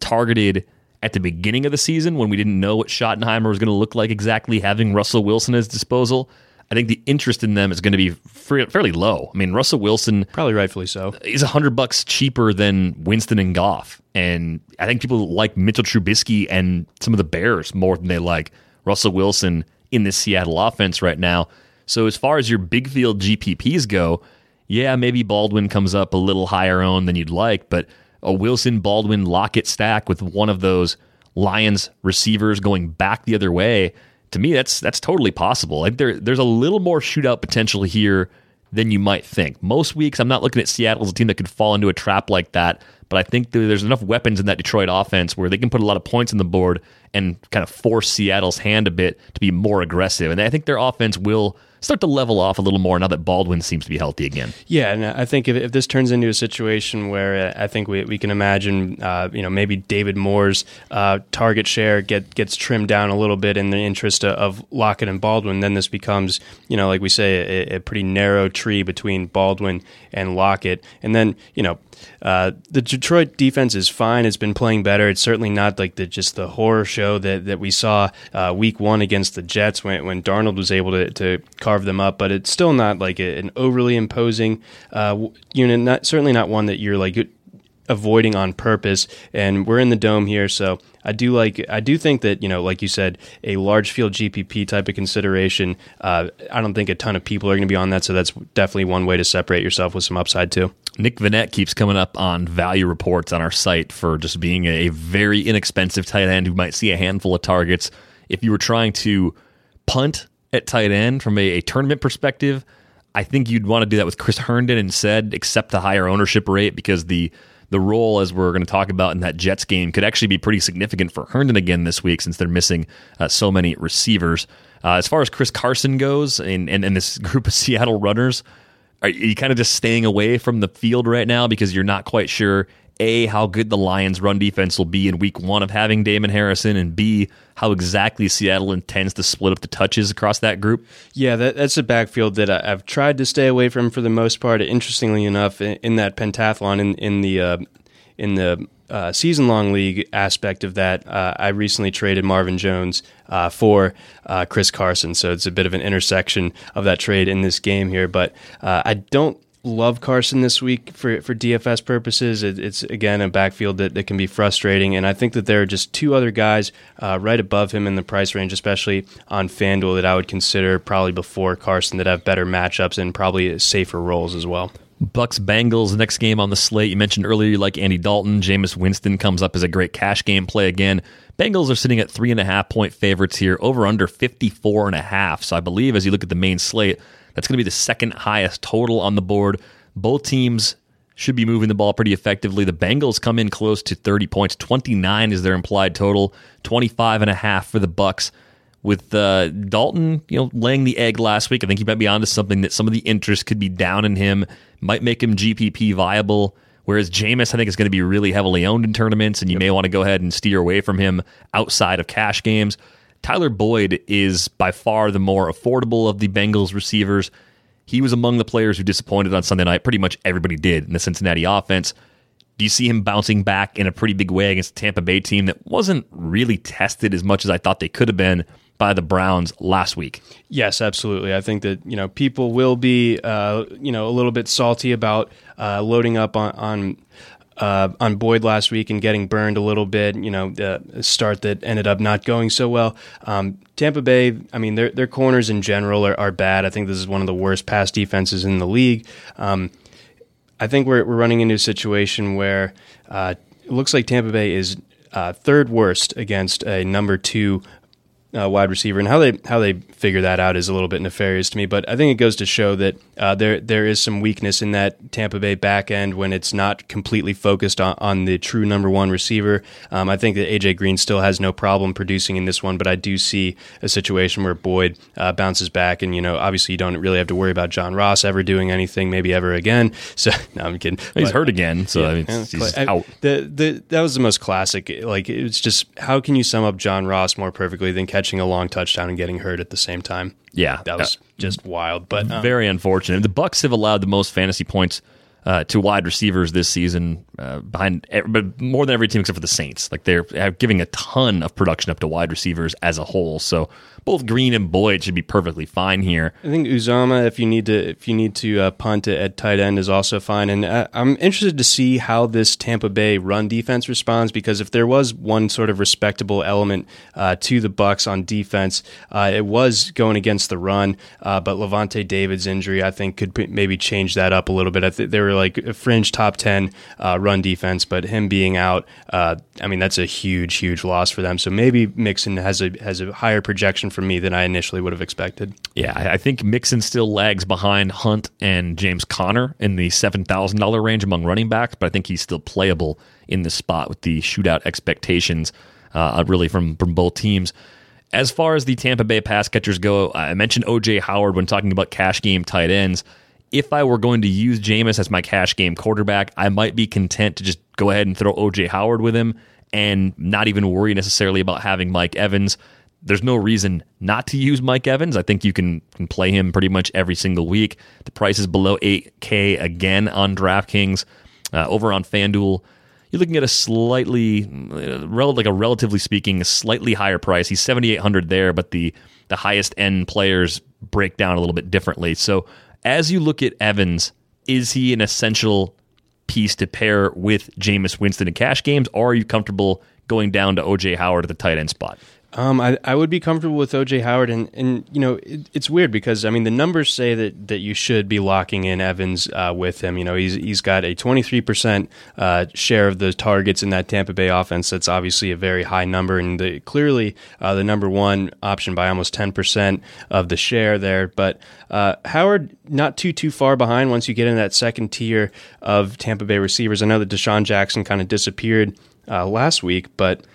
targeted at the beginning of the season when we didn't know what Schottenheimer was going to look like exactly having Russell Wilson at his disposal, I think the interest in them is going to be fairly low. I mean, Russell Wilson, probably rightfully so, he's a hundred bucks cheaper than Winston and Goff, and I think people like Mitchell Trubisky and some of the Bears more than they like Russell Wilson in this Seattle offense right now. So as far as your big field GPPs go, yeah, maybe Baldwin comes up a little higher owned than you'd like, but a Wilson Baldwin Lockett stack with one of those Lions receivers going back the other way to me, that's that's totally possible. Like there, there's a little more shootout potential here than you might think. Most weeks, I'm not looking at Seattle as a team that could fall into a trap like that, but I think there's enough weapons in that Detroit offense where they can put a lot of points on the board and kind of force Seattle's hand a bit to be more aggressive. And I think their offense will start to level off a little more now that Baldwin seems to be healthy again. Yeah, and I think if, if this turns into a situation where uh, I think we, we can imagine, uh, you know, maybe David Moore's uh, target share get gets trimmed down a little bit in the interest of Lockett and Baldwin, then this becomes, you know, like we say, a, a pretty narrow tree between Baldwin and Lockett, and then you know uh, the Detroit defense is fine. It's been playing better. It's certainly not like the just the horror show that, that we saw uh, week one against the Jets when, when Darnold was able to, to carve them up. But it's still not like a, an overly imposing uh, unit. Not certainly not one that you're like avoiding on purpose. And we're in the dome here, so I do like. I do think that you know, like you said, a large field GPP type of consideration. Uh, I don't think a ton of people are going to be on that, so that's definitely one way to separate yourself with some upside too. Nick Vannett keeps coming up on value reports on our site for just being a very inexpensive tight end who might see a handful of targets. If you were trying to punt at tight end from a, a tournament perspective, I think you'd want to do that with Chris Herndon instead, accept the higher ownership rate because the the role, as we're going to talk about in that Jets game, could actually be pretty significant for Herndon again this week since they're missing uh, so many receivers. Uh, as far as Chris Carson goes and, and, and this group of Seattle runners, are you kind of just staying away from the field right now because you're not quite sure a how good the Lions' run defense will be in Week One of having Damon Harrison, and b how exactly Seattle intends to split up the touches across that group? Yeah, that, that's a backfield that I, have tried to stay away from for the most part. Interestingly enough, in, in that pentathlon in in the uh, in the uh, season long league aspect of that, uh, I recently traded Marvin Jones uh, for uh, Chris Carson. So it's a bit of an intersection of that trade in this game here. But uh, I don't love Carson this week for, for DFS purposes. It, it's, again, a backfield that, that can be frustrating. And I think that there are just two other guys uh, right above him in the price range, especially on FanDuel, that I would consider probably before Carson that have better matchups and probably safer roles as well. Bucks Bengals next game on the slate. You mentioned earlier you like Andy Dalton. Jameis Winston comes up as a great cash game play again. Bengals are sitting at three and a half point favorites here, over under 54 and a half. So I believe as you look at the main slate, that's going to be the second highest total on the board. Both teams should be moving the ball pretty effectively. The Bengals come in close to 30 points. 29 is their implied total, 25 and a half for the Bucks. With uh, Dalton, you know, laying the egg last week, I think he might be onto something that some of the interest could be down in him, might make him GPP viable. Whereas Jameis, I think, is going to be really heavily owned in tournaments, and you yep. may want to go ahead and steer away from him outside of cash games. Tyler Boyd is by far the more affordable of the Bengals receivers. He was among the players who disappointed on Sunday night. Pretty much everybody did in the Cincinnati offense. Do you see him bouncing back in a pretty big way against a Tampa Bay team that wasn't really tested as much as I thought they could have been by the Browns last week? Yes, absolutely. I think that you know people will be uh, you know a little bit salty about uh, loading up on, on uh, on Boyd last week and getting burned a little bit. You know, the start that ended up not going so well. Um, Tampa Bay, I mean, their their corners in general are, are, bad. I think this is one of the worst pass defenses in the league. Um, I think we're we're running into a situation where uh, it looks like Tampa Bay is uh, third worst against a number two uh, wide receiver, and how they how they figure that out is a little bit nefarious to me. But I think it goes to show that uh, there there is some weakness in that Tampa Bay back end when it's not completely focused on, on the true number one receiver. Um, I think that AJ Green still has no problem producing in this one, but I do see a situation where Boyd uh, bounces back, and you know obviously you don't really have to worry about John Ross ever doing anything, maybe ever again. So no, I'm kidding. He's but, hurt again, so yeah, I mean, he's I, out. The, the that was the most classic. Like it's just how can you sum up John Ross more perfectly than catching a long touchdown and getting hurt at the same time. Yeah, that was just wild. But um, very unfortunate. The Bucks have allowed the most fantasy points uh, to wide receivers this season, uh, behind, but more than every team except for the Saints. Like they're giving a ton of production up to wide receivers as a whole. So both Green and Boyd should be perfectly fine here. I think Uzomah, if you need to, if you need to uh, punt it at tight end, is also fine. And uh, I'm interested to see how this Tampa Bay run defense responds because if there was one sort of respectable element uh, to the Bucks on defense, uh, it was going against the run. Uh, but Lavonte David's injury, I think, could p- maybe change that up a little bit. I th- there for like a fringe top 10 uh, run defense, but him being out, I mean, that's a huge, huge loss for them. So maybe Mixon has a has a higher projection for me than I initially would have expected. Yeah, I think Mixon still lags behind Hunt and James Conner in the $7,000 range among running backs, but I think he's still playable in the spot with the shootout expectations uh, really from, from both teams. As far as the Tampa Bay pass catchers go, I mentioned OJ Howard when talking about cash game tight ends. If I were going to use Jameis as my cash game quarterback, I might be content to just go ahead and throw OJ Howard with him and not even worry necessarily about having Mike Evans. There's no reason not to use Mike Evans. I think you can, can play him pretty much every single week. The price is below 8K again on DraftKings. Uh, over on FanDuel, you're looking at a slightly, uh, like a relatively speaking, slightly higher price. He's 7,800 there, but the the highest end players break down a little bit differently. So as you look at Evans, is he an essential piece to pair with Jameis Winston in cash games, or are you comfortable going down to OJ Howard at the tight end spot? Um, I, I would be comfortable with OJ Howard, and, and you know it, it's weird because I mean the numbers say that, that you should be locking in Evans uh, with him. You know he's he's got a twenty three percent uh, share of the targets in that Tampa Bay offense. That's obviously a very high number, and the, clearly uh, the number one option by almost ten percent of the share there. But uh, Howard not too too far behind once you get in that second tier of Tampa Bay receivers. I know that DeSean Jackson kind of disappeared uh, last week, but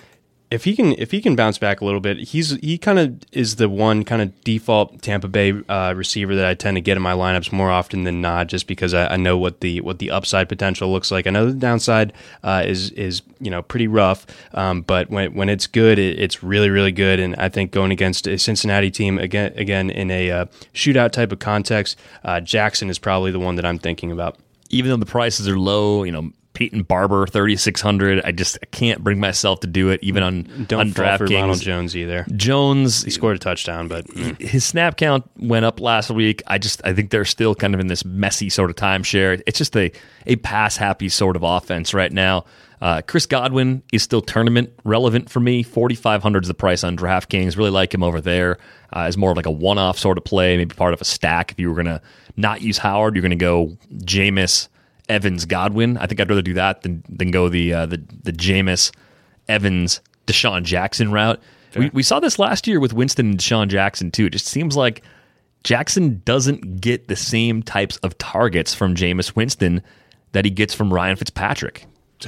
if he can if he can bounce back a little bit, he's he kind of is the one kind of default Tampa Bay uh, receiver that I tend to get in my lineups more often than not, just because I, I, know what the what the upside potential looks like. I know the downside uh, is is you know pretty rough, um, but when when it's good, it, it's really really good. And I think going against a Cincinnati team again again in a uh, shootout type of context, uh, Jackson is probably the one that I'm thinking about even though the prices are low, you know, Peyton Barber, 3,600. I just I can't bring myself to do it, even on, Don't on for Ronald Jones either. Jones. He scored a touchdown, but. Mm. His snap count went up last week. I just I think they're still kind of in this messy sort of timeshare. It's just a, a pass happy sort of offense right now. Uh, Chris Godwin is still tournament relevant for me. 4,500 is the price on DraftKings. Really like him over there uh, as more of like a one off sort of play, maybe part of a stack. If you were going to not use Howard, you're going to go Jameis Evans Godwin. I think I'd rather do that than than go the uh, the the Jameis Evans DeSean Jackson route. We, we saw this last year with Winston and DeSean Jackson too. It just seems like Jackson doesn't get the same types of targets from Jameis Winston that he gets from Ryan Fitzpatrick.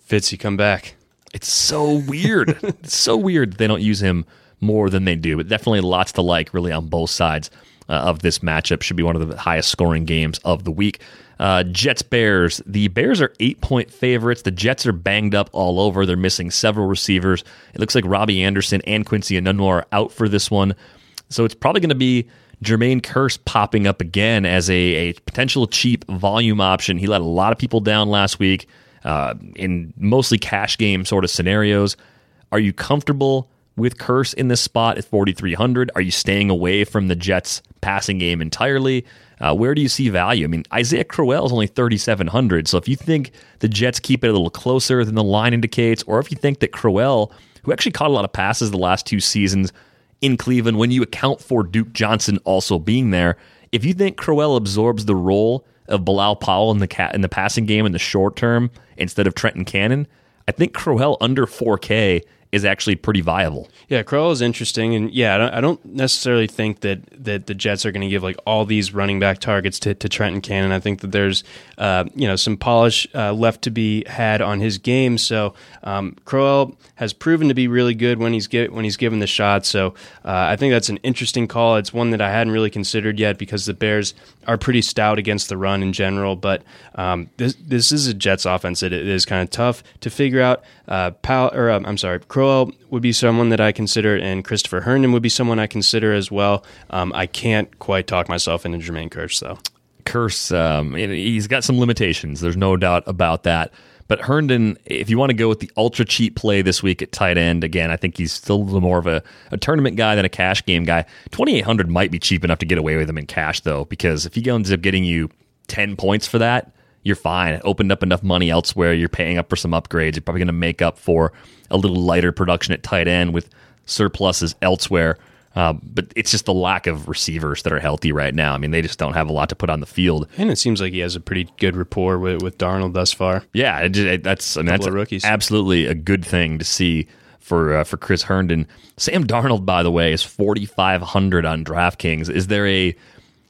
Fitz, you come back. It's so weird. it's so weird that they don't use him more than they do. But definitely lots to like, really, on both sides uh, of this matchup. Should be one of the highest scoring games of the week. Uh, Jets Bears. The Bears are eight point favorites. The Jets are banged up all over. They're missing several receivers. It looks like Robbie Anderson and Quincy Enunwa are out for this one. So it's probably going to be Jermaine Kearse popping up again as a, a, potential cheap volume option. He let a lot of people down last week uh, in mostly cash game sort of scenarios. Are you comfortable with Kearse in this spot at 4,300? Are you staying away from the Jets passing game entirely? Uh, where do you see value? I mean, Isaiah Crowell is only 3,700. So if you think the Jets keep it a little closer than the line indicates, or if you think that Crowell, who actually caught a lot of passes the last two seasons in Cleveland, when you account for Duke Johnson also being there, if you think Crowell absorbs the role of Bilal Powell in the ca- in the passing game in the short term instead of Trenton Cannon, I think Crowell under 4K is actually pretty viable. Yeah, Crowell is interesting, and yeah, I don't, necessarily think that that the Jets are going to give like all these running back targets to, to Trenton Cannon. I think that there's uh, you know some polish uh, left to be had on his game. So um, Crowell has proven to be really good when he's get when he's given the shot. So uh, I think that's an interesting call. It's one that I hadn't really considered yet because the Bears are pretty stout against the run in general. But um, this this is a Jets offense that it is kind of tough to figure out. Uh, Powell, or um, I'm sorry, Crowell would be someone that I consider, and Christopher Herndon would be someone I consider as well. Um, I can't quite talk myself into Jermaine Kearse, though. Kearse, um, he's got some limitations. There's no doubt about that. But Herndon, if you want to go with the ultra cheap play this week at tight end, again, I think he's still a little more of a, a tournament guy than a cash game guy. 2,800 might be cheap enough to get away with him in cash, though, because if he ends up getting you 10 points for that, you're fine. It opened up enough money elsewhere. You're paying up for some upgrades. You're probably going to make up for a little lighter production at tight end with surpluses elsewhere. Uh, but it's just the lack of receivers that are healthy right now. I mean, they just don't have a lot to put on the field. And it seems like he has a pretty good rapport with, with Darnold thus far. Yeah, it, it, that's I mean, that's rookies. absolutely a good thing to see for uh, for Chris Herndon. Sam Darnold, by the way, is forty five hundred on DraftKings. Is there a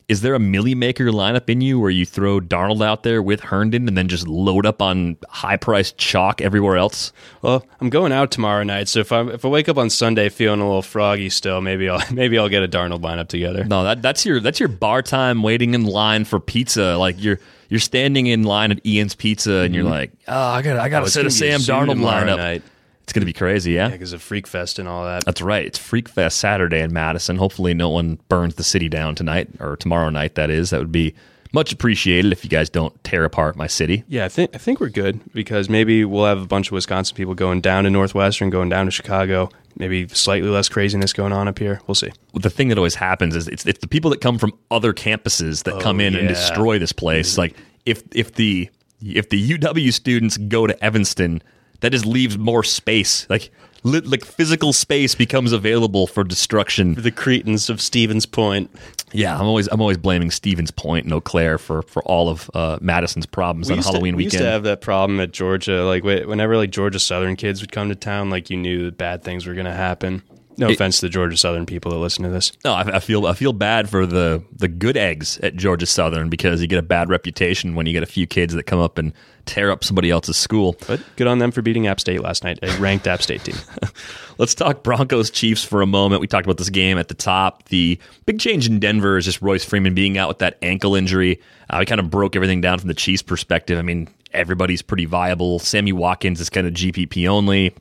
is there a millie maker lineup in you where you throw Darnold out there with Herndon and then just load up on high priced chalk everywhere else? Well, I'm going out tomorrow night, so if I if I wake up on Sunday feeling a little froggy still, maybe I'll maybe I'll get a Darnold lineup together. No, that that's your that's your bar time waiting in line for pizza. Like you're you're standing in line at Ian's Pizza and you're like, oh, I got I got to Mm-hmm. set a Sam Darnold lineup. night. It's gonna be crazy, yeah. because of Freak Fest and all that. That's right. It's Freak Fest Saturday in Madison. Hopefully, no one burns the city down tonight or tomorrow night. That is, that would be much appreciated if you guys don't tear apart my city. Yeah, I think I think we're good because maybe we'll have a bunch of Wisconsin people going down to Northwestern, going down to Chicago. Maybe slightly less craziness going on up here. We'll see. The thing that always happens is it's, it's the people that come from other campuses that come oh, in and destroy this place. Mm-hmm. Like if if the if the UW students go to Evanston, that just leaves more space. Like li- like physical space becomes available for destruction. The Cretans of Stevens Point. Yeah, I'm always I'm always blaming Stevens Point and Eau Claire for for all of uh, Madison's problems on Halloween to, we weekend. used to have that problem at Georgia. Like whenever like Georgia Southern kids would come to town, like you knew that bad things were going to happen. No offense to the Georgia Southern people that listen to this. No, I, I feel I feel bad for the the good eggs at Georgia Southern because you get a bad reputation when you get a few kids that come up and tear up somebody else's school. But good on them for beating App State last night, a ranked App State team. Let's talk Broncos Chiefs for a moment. We talked about this game at the top. The big change in Denver is just Royce Freeman being out with that ankle injury. Uh, we kind of broke everything down from the Chiefs' perspective. I mean, everybody's pretty viable. Sammy Watkins is kind of GPP only.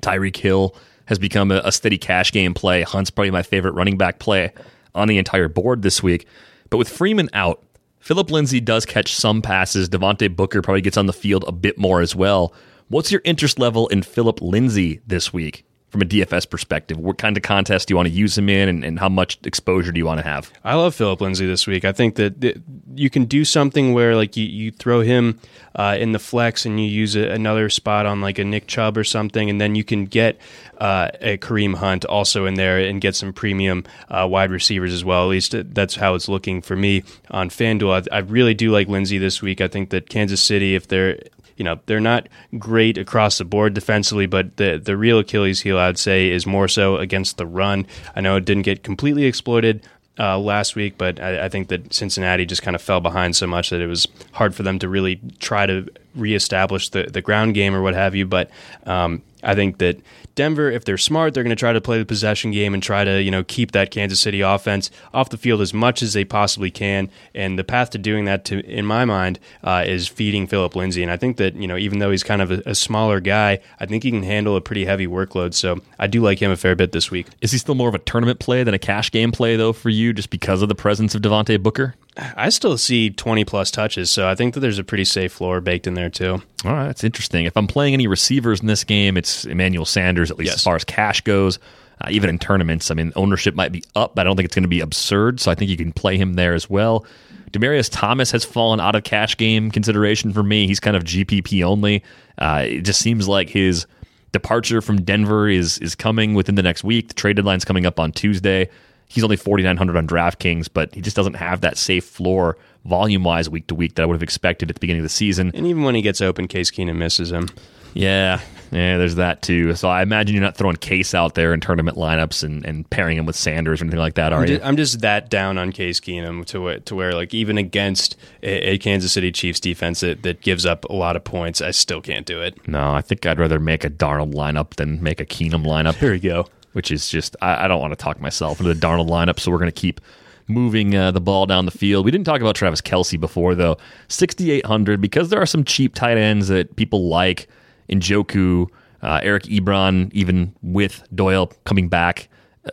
Tyreek Hill has become a, a steady cash game play. Hunt's probably my favorite running back play on the entire board this week. But with Freeman out, Phillip Lindsay does catch some passes. Devontae Booker probably gets on the field a bit more as well. What's your interest level in Phillip Lindsay this week from a DFS perspective? What kind of contest do you want to use him in, and, and how much exposure do you want to have? I love Philip Lindsay this week. I think that th- you can do something where like you, you throw him uh, in the flex and you use a, another spot on like a Nick Chubb or something, and then you can get uh, a Kareem Hunt also in there and get some premium uh, wide receivers as well. At least that's how it's looking for me on FanDuel. I, I really do like Lindsay this week. I think that Kansas City, if they're you know they're not great across the board defensively, but the the real Achilles heel I'd say is more so against the run. I know it didn't get completely exploited uh, last week, but I, I think that Cincinnati just kind of fell behind so much that it was hard for them to really try to reestablish the the ground game or what have you. But um, I think that Denver, if they're smart, they're going to try to play the possession game and try to you know keep that Kansas City offense off the field as much as they possibly can. And the path to doing that, to in my mind, uh, is feeding Phillip Lindsay. And I think that you know even though he's kind of a, a smaller guy, I think he can handle a pretty heavy workload. So I do like him a fair bit this week. Is he still more of a tournament play than a cash game play, though, for you, just because of the presence of Devontae Booker? I still see 20 plus touches, so I think that there's a pretty safe floor baked in there too. All right, that's interesting. If I'm playing any receivers in this game, it's Emmanuel Sanders, at least Yes. as far as cash goes. Uh, even in tournaments, I mean, ownership might be up, but I don't think it's going to be absurd. So I think you can play him there as well. Demaryius Thomas has fallen out of cash game consideration for me. He's kind of GPP only. Uh, it just seems like his departure from Denver is is coming within the next week. The trade deadline's coming up on Tuesday. He's only 4,900 on DraftKings, but he just doesn't have that safe floor volume wise week to week that I would have expected at the beginning of the season. And even when he gets open, Case Keenum misses him. Yeah, yeah, there's that too. So I imagine you're not throwing Case out there in tournament lineups and, and pairing him with Sanders or anything like that, are I'm you? just, I'm just that down on Case Keenum to where, to where like even against a, a Kansas City Chiefs defense that, that gives up a lot of points, I still can't do it. no, I think I'd rather make a Darnold lineup than make a Keenum lineup. Here we go. Which is just I, I don't want to talk myself into the Darnold lineup, so we're going to keep moving uh, the ball down the field. We didn't talk about Travis Kelce before though. 6800 because there are some cheap tight ends that people like. Njoku, uh, Eric Ebron, even with Doyle coming back,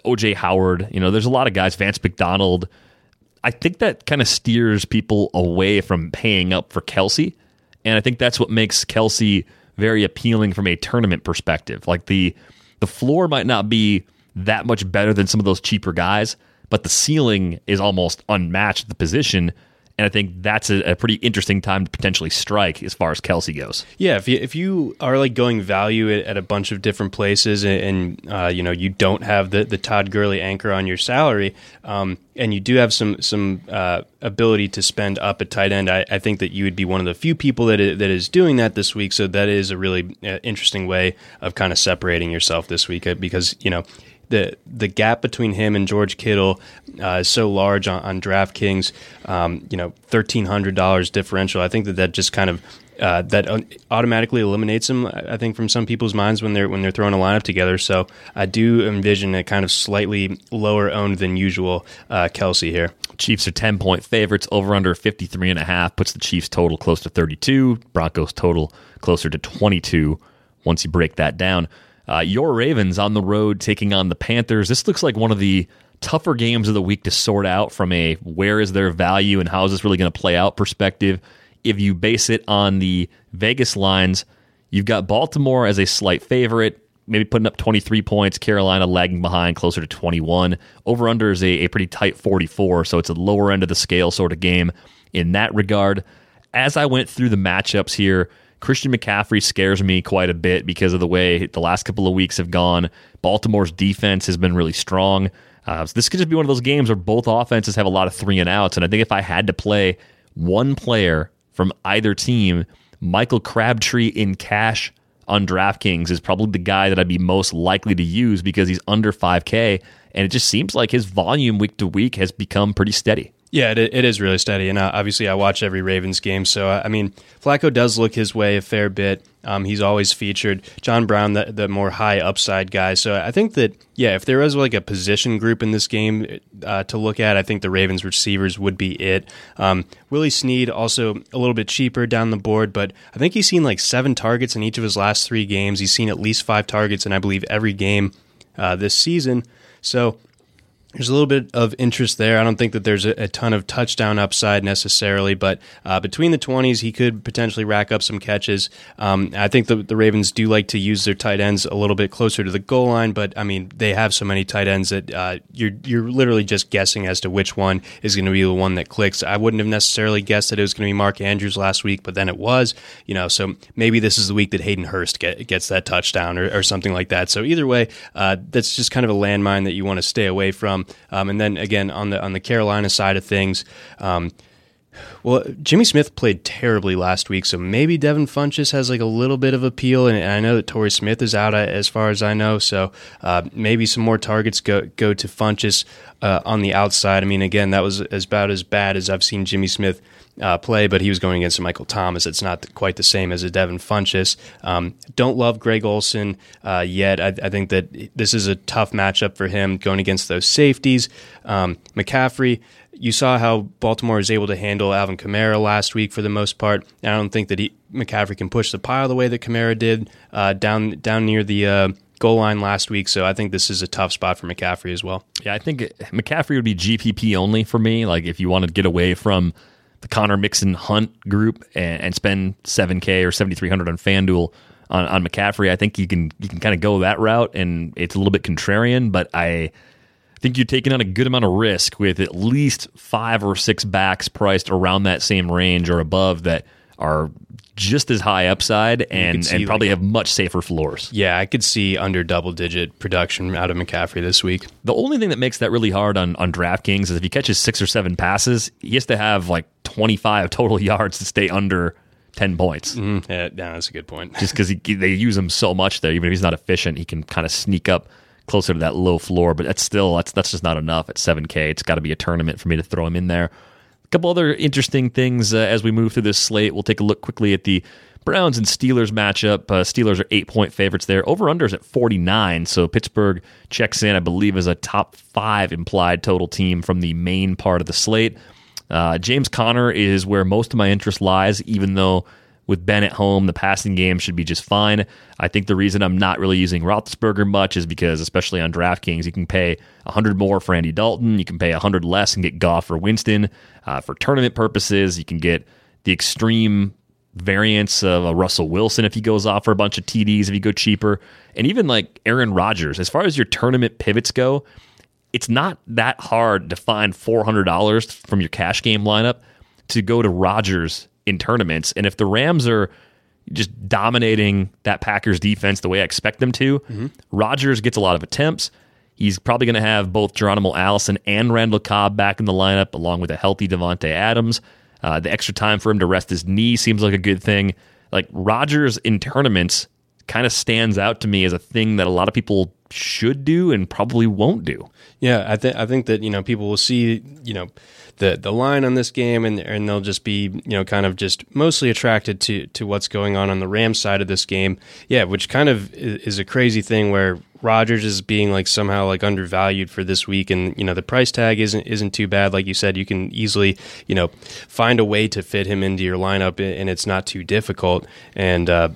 OJ Howard. You know, there's a lot of guys. Vance McDonald. I think that kind of steers people away from paying up for Kelce. And I think that's what makes Kelce very appealing from a tournament perspective. Like the the floor might not be that much better than some of those cheaper guys, but the ceiling is almost unmatched at the position. And I think that's a, a, pretty interesting time to potentially strike as far as Kelce goes. Yeah, if you, if you are like going value at, at a bunch of different places, and, and uh, you know you don't have the, the Todd Gurley anchor on your salary, um, and you do have some some uh, ability to spend up at tight end, I, I, think that you would be one of the few people that is, that is doing that this week. So that is a really uh, interesting way of kind of separating yourself this week uh, because you know the the gap between him and George Kittle uh, is so large on, on DraftKings. Um, you know, thirteen hundred dollars differential. I think that that just kind of uh, that automatically eliminates him. I think from some people's minds when they're when they're throwing a lineup together. So I do envision a kind of slightly lower owned than usual uh, Kelce here. Chiefs are 10 point favorites over under 53 and a half puts the Chiefs total close to 32, Broncos total closer to 22 once you break that down. Uh, your Ravens on the road taking on the Panthers. This looks like one of the tougher games of the week to sort out from a where is their value and how is this really going to play out perspective. If you base it on the Vegas lines, you've got Baltimore as a slight favorite, maybe putting up 23 points, Carolina lagging behind closer to 21. Over under is a, a pretty tight 44, so it's a lower end of the scale sort of game in that regard. As I went through the matchups here, Christian McCaffrey scares me quite a bit because of the way the last couple of weeks have gone. Baltimore's defense has been really strong. Uh, so this could just be one of those games where both offenses have a lot of three and outs. And I think if I had to play one player from either team, Michael Crabtree in cash on DraftKings is probably the guy that I'd be most likely to use because he's under 5K. And it just seems like his volume week to week has become pretty steady. Yeah, it, it is really steady, and uh, obviously I watch every Ravens game. So I mean, Flacco does look his way a fair bit. Um, he's always featured. John Brown, the, the more high upside guy. So I think that yeah, if there was like a position group in this game uh, to look at, I think the Ravens receivers would be it. Um, Willie Snead also a little bit cheaper down the board, but I think he's seen like seven targets in each of his last three games. He's seen at least five targets in I believe every game uh, this season. So there's a little bit of interest there. I don't think that there's a, a ton of touchdown upside necessarily, but uh, between the 20s, he could potentially rack up some catches. Um, I think the, the Ravens do like to use their tight ends a little bit closer to the goal line, but I mean, they have so many tight ends that uh, you're, you're literally just guessing as to which one is going to be the one that clicks. I wouldn't have necessarily guessed that it was going to be Mark Andrews last week, but then it was, you know, so maybe this is the week that Hayden Hurst get, gets that touchdown or, or, something like that. So either way, uh, that's just kind of a landmine that you want to stay away from. Um, and then again on the on the Carolina side of things. Um, well, Jimmy Smith played terribly last week, so maybe Devin Funchess has like a little bit of appeal, and I know that Torrey Smith is out as far as I know, so uh, maybe some more targets go go to Funchess uh, on the outside. I mean, again, that was about as bad as I've seen Jimmy Smith uh, play, but he was going against Michael Thomas. It's not quite the same as a Devin Funchess. Um, don't love Greg Olsen uh, yet. I, I, think that this is a tough matchup for him going against those safeties. Um, McCaffrey, you saw how Baltimore was able to handle Alvin Kamara last week for the most part. I don't think that he, McCaffrey can push the pile the way that Kamara did uh, down down near the uh, goal line last week. So I think this is a tough spot for McCaffrey as well. Yeah, I think McCaffrey would be GPP only for me. Like if you want to get away from the Conner Mixon Hunt group and, and spend 7K or 7,300 on FanDuel on, on McCaffrey, I think you can you can kind of go that route, and it's a little bit contrarian, but I think you're taking on a good amount of risk with at least five or six backs priced around that same range or above that are just as high upside and, and probably like, have much safer floors. Yeah, I could see under double digit production out of McCaffrey this week. The only thing that makes that really hard on, on DraftKings is if he catches six or seven passes, he has to have like 25 total yards to stay under 10 points. Mm-hmm. Yeah, yeah, that's a good point. Just because they use him so much there, even if he's not efficient, he can kind of sneak up closer to that low floor. But that's still that's that's just not enough at 7K. It's got to be a tournament for me to throw him in there couple other interesting things uh, as we move through this slate. We'll take a look quickly at the Browns and Steelers matchup. Uh, Steelers are eight point favorites there. Over unders at 49. So Pittsburgh checks in, I believe, as a top five implied total team from the main part of the slate. Uh, James Conner is where most of my interest lies, even though with Ben at home, the passing game should be just fine. I think the reason I'm not really using Roethlisberger much is because, especially on DraftKings, you can pay 100 more for Andy Dalton, you can pay 100 less and get Goff or Winston. Uh, for tournament purposes, you can get the extreme variance of a Russell Wilson if he goes off for a bunch of TDs if you go cheaper, and even like Aaron Rodgers. As far as your tournament pivots go, it's not that hard to find $400 from your cash game lineup to go to Rodgers in tournaments. And if the Rams are just dominating that Packers defense the way I expect them to, mm-hmm. Rodgers gets a lot of attempts. He's probably going to have both Geronimo Allison and Randall Cobb back in the lineup, along with a healthy Davante Adams. Uh, the extra time for him to rest his knee seems like a good thing. Like Rodgers in tournaments kind of stands out to me as a thing that a lot of people should do and probably won't do. Yeah, I think I think that you know people will see you know the the line on this game and and they'll just be you know kind of just mostly attracted to to what's going on on the Rams side of this game. Yeah, which kind of is a crazy thing where Rodgers is being like somehow like undervalued for this week, and you know the price tag isn't isn't too bad. Like you said, you can easily you know find a way to fit him into your lineup, and it's not too difficult. And uh,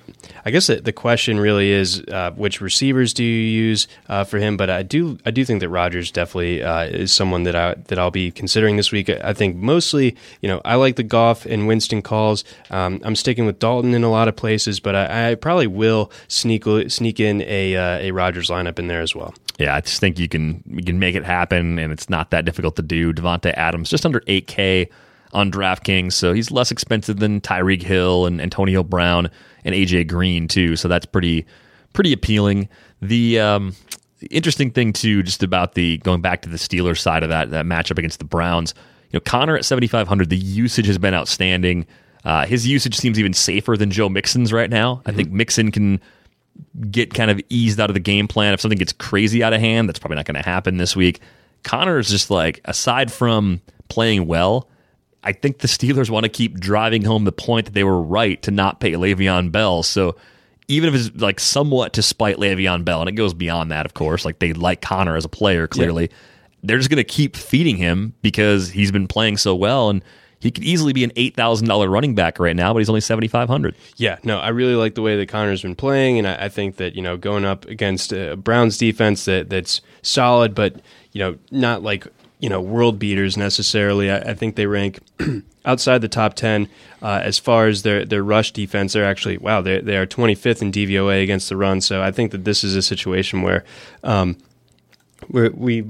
I guess the question really is uh, which receivers do you use uh, for him? But I do I do think that Rodgers definitely uh, is someone that I that I'll be considering this week. I think mostly you know I like the Goff and Winston calls. Um, I'm sticking with Dalton in a lot of places, but I, I probably will sneak sneak in a uh, a Rodgers lineup in there as well. Yeah, I just think you can you can make it happen, and it's not that difficult to do. Davante Adams just under eight K on DraftKings, so he's less expensive than Tyreek Hill and Antonio Brown and AJ Green too. So that's pretty pretty appealing. The um, interesting thing too, just about the going back to the Steelers side of that that matchup against the Browns. You know, Conner at seventy five hundred, the usage has been outstanding. Uh, his usage seems even safer than Joe Mixon's right now. Mm-hmm. I think Mixon can get kind of eased out of the game plan. If something gets crazy out of hand, that's probably not going to happen this week. Conner is just like, aside from playing well, I think the Steelers want to keep driving home the point that they were right to not pay Le'Veon Bell. So even if it's like somewhat to spite Le'Veon Bell, and it goes beyond that, of course, like they like Conner as a player, clearly, yeah. they're just going to keep feeding him because he's been playing so well. And he could easily be an eight thousand dollar running back right now, but he's only seventy five hundred. Yeah, no, I really like the way that Conner's been playing, and I, I think that you know going up against a Browns defense that that's solid, but you know not like you know world beaters necessarily. I, I think they rank outside the top ten uh, as far as their their rush defense. They're actually wow, they they are twenty fifth in DVOA against the run. So I think that this is a situation where um, we we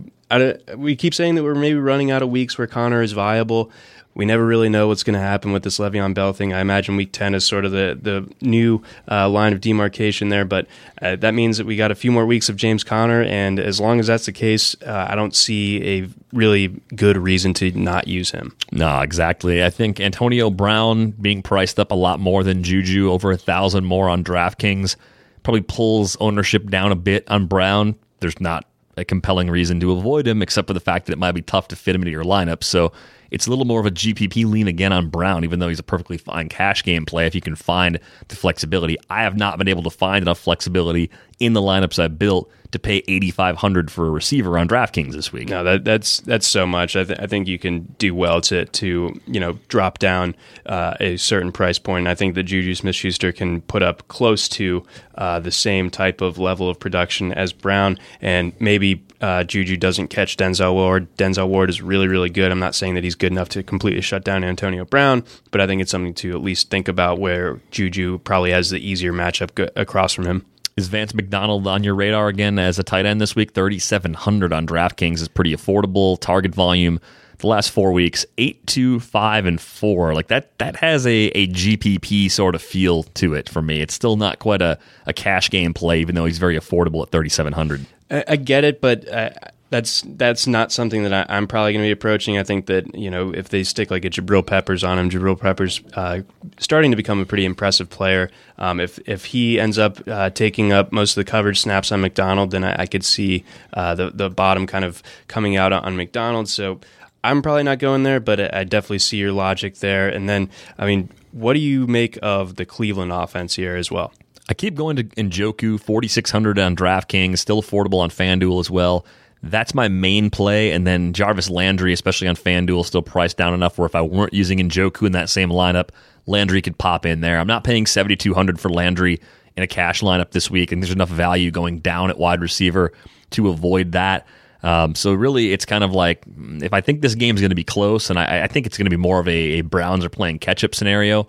we keep saying that we're maybe running out of weeks where Conner is viable we never really know what's going to happen with this Le'Veon Bell thing. I imagine Week 10 is sort of the the new uh, line of demarcation there, but uh, that means that we got a few more weeks of James Conner, and as long as that's the case, uh, I don't see a really good reason to not use him. No, exactly. I think Antonio Brown being priced up a lot more than Juju, over a thousand more on DraftKings, probably pulls ownership down a bit on Brown. There's not a compelling reason to avoid him, except for the fact that it might be tough to fit him into your lineup. So it's a little more of a GPP lean again on Brown, even though he's a perfectly fine cash game play if you can find the flexibility. I have not been able to find enough flexibility in the lineups I've built to pay eighty five hundred for a receiver on DraftKings this week. No, that, that's that's so much. I, th- I, think you can do well to to you know drop down uh, a certain price point. I think that Juju Smith Schuster can put up close to uh, the same type of level of production as Brown, and maybe uh, Juju doesn't catch Denzel Ward. Denzel Ward is really really good. I'm not saying that he's good enough to completely shut down Antonio Brown, but I think it's something to at least think about where Juju probably has the easier matchup across from him. Is Vance McDonald on your radar again as a tight end this week? 3,700 on DraftKings is pretty affordable. Target volume the last four weeks, eight, two, five, and four. Like that, that has a, a GPP sort of feel to it for me. It's still not quite a, a cash game play, even though he's very affordable at 3,700. I, I get it, but uh, that's that's not something that I, am probably going to be approaching. I think that you know if they stick like a Jabril Peppers on him, Jabril Peppers uh, starting to become a pretty impressive player. Um, if if he ends up uh, taking up most of the coverage snaps on McDonald, then I, I could see uh, the the bottom kind of coming out on McDonald. So I'm probably not going there, but I definitely see your logic there. And then I mean, what do you make of the Cleveland offense here as well? I keep going to Njoku, 4,600 on DraftKings, still affordable on FanDuel as well. That's my main play. And then Jarvis Landry, especially on FanDuel, still priced down enough where if I weren't using Njoku in that same lineup, Landry could pop in there. I'm not paying 7,200 for Landry in a cash lineup this week, and there's enough value going down at wide receiver to avoid that. Um, so really, it's kind of like if I think this game is going to be close, and I, I think it's going to be more of a, a, Browns are playing catch up scenario.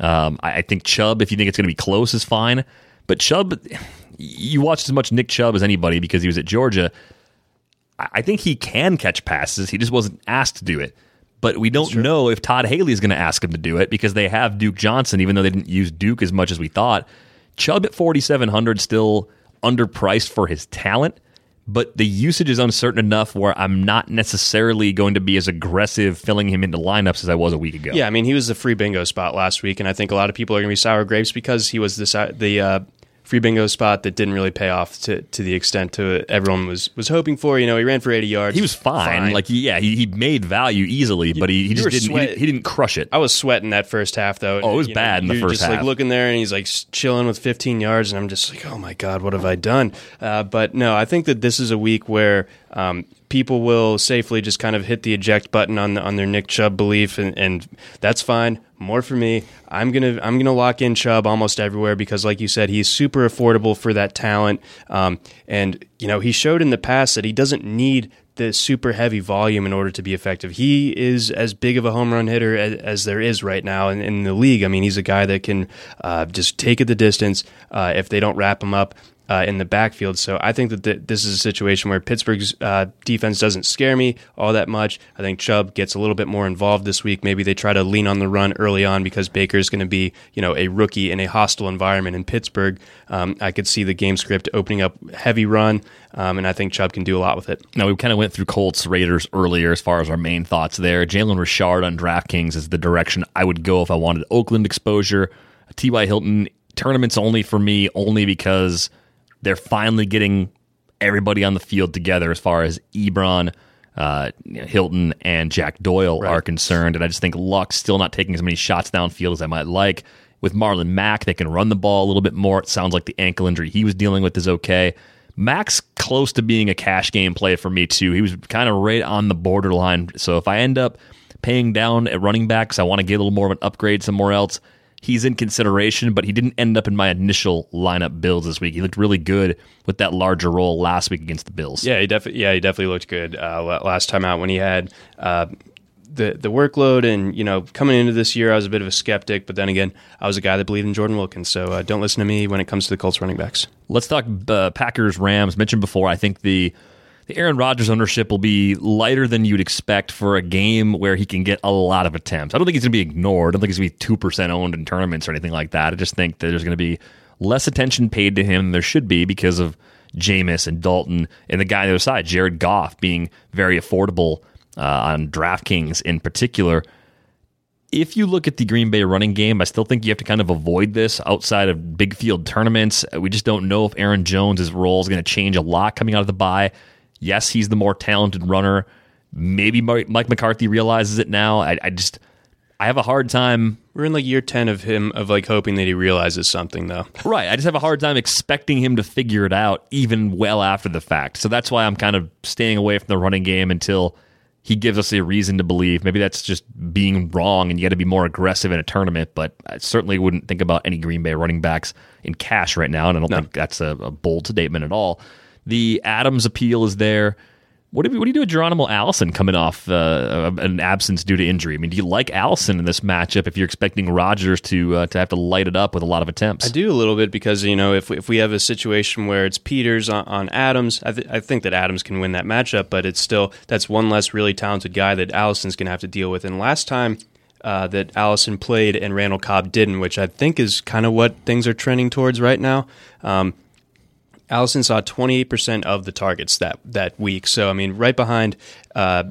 Um, I, I, think Chubb, if you think it's going to be close, is fine. But Chubb, you watched as much Nick Chubb as anybody because he was at Georgia. I think he can catch passes. He just wasn't asked to do it. but we don't know if Todd Haley is going to ask him to do it because they have Duke Johnson, even though they didn't use Duke as much as we thought. Chubb at 4,700 still underpriced for his talent, but the usage is uncertain enough where I'm not necessarily going to be as aggressive filling him into lineups as I was a week ago. Yeah, I mean, he was the free bingo spot last week, and I think a lot of people are going to be sour grapes because he was the the uh, free bingo spot that didn't really pay off to, to the extent to everyone was was hoping for. You know, he ran for 80 yards. He was fine. Fine. Like, yeah, he, he made value easily, but he, he just didn't, he sweat- didn't. He didn't crush it. I was sweating that first half though. Oh, it was You bad in the first just half. like looking there, and he's like chilling with 15 yards, and I'm just like, oh my god, what have I done? Uh, but no, I think that this is a week where um, people will safely just kind of hit the eject button on the, on their Nick Chubb belief, and, and that's fine. More for me. I'm gonna I'm gonna lock in Chubb almost everywhere because, like you said, he's super affordable for that talent. Um, and you know, he showed in the past that he doesn't need the super heavy volume in order to be effective. He is as big of a home run hitter as, as there is right now in, in the league. I mean, he's a guy that can uh, just take it the distance uh, if they don't wrap him up. Uh, in the backfield, so I think that th- this is a situation where Pittsburgh's uh, defense doesn't scare me all that much. I think Chubb gets a little bit more involved this week. Maybe they try to lean on the run early on because Baker's going to be, you know, a rookie in a hostile environment in Pittsburgh. Um, I could see the game script opening up heavy run, um, and I think Chubb can do a lot with it. Now we kind of went through Colts Raiders earlier as far as our main thoughts there. Jalen Richard on DraftKings is the direction I would go if I wanted Oakland exposure. T.Y. Hilton tournaments only for me, only because they're finally getting everybody on the field together as far as Ebron, uh, Hilton, and Jack Doyle are concerned. And I just think Luck's still not taking as many shots downfield as I might like. With Marlon Mack, they can run the ball a little bit more. It sounds like the ankle injury he was dealing with is okay. Mack's close to being a cash game play for me too. He was kind of right on the borderline. So if I end up paying down at running backs, I want to get a little more of an upgrade somewhere else, he's in consideration, but he didn't end up in my initial lineup builds this week. He looked really good with that larger role last week against the Bills. Yeah, he definitely. Yeah, he definitely looked good uh, last time out when he had uh, the the workload. And you know, coming into this year, I was a bit of a skeptic, but then again, I was a guy that believed in Jordan Wilkins. So uh, don't listen to me when it comes to the Colts running backs. Let's talk uh, Packers Rams. Mentioned before, I think the the Aaron Rodgers ownership will be lighter than you'd expect for a game where he can get a lot of attempts. I don't think he's going to be ignored. I don't think he's going to be two percent owned in tournaments or anything like that. I just think that there's going to be less attention paid to him than there should be because of Jameis and Dalton and the guy on the other side, Jared Goff, being very affordable uh, on DraftKings in particular if you look at the Green Bay running game, I still think you have to kind of avoid this outside of big field tournaments. We just don't know if Aaron Jones' role is going to change a lot coming out of the bye. Yes, he's the more talented runner. Maybe Mike McCarthy realizes it now. I, I just I have a hard time. We're in like year ten of him of like hoping that he realizes something though. Right, I just have a hard time expecting him to figure it out even well after the fact. So that's why I'm kind of staying away from the running game until he gives us a reason to believe. Maybe that's just being wrong and you got to be more aggressive in a tournament, but I certainly wouldn't think about any Green Bay running backs in cash right now, and I don't think that's a, a bold statement at all. The Adams appeal is there. What do, you, what do you do with Geronimo Allison coming off uh, an absence due to injury? I mean, do you like Allison in this matchup if you're expecting Rodgers to uh, to have to light it up with a lot of attempts? I do a little bit because you know if we, if we have a situation where it's Peters on, on Adams, I, th- I think that Adams can win that matchup, but it's still that's one less really talented guy that Allison's going to have to deal with. And last time uh, that Allison played and Randall Cobb didn't, which I think is kind of what things are trending towards right now. Um, Allison saw 28% of the targets that that week. So I mean, right behind uh,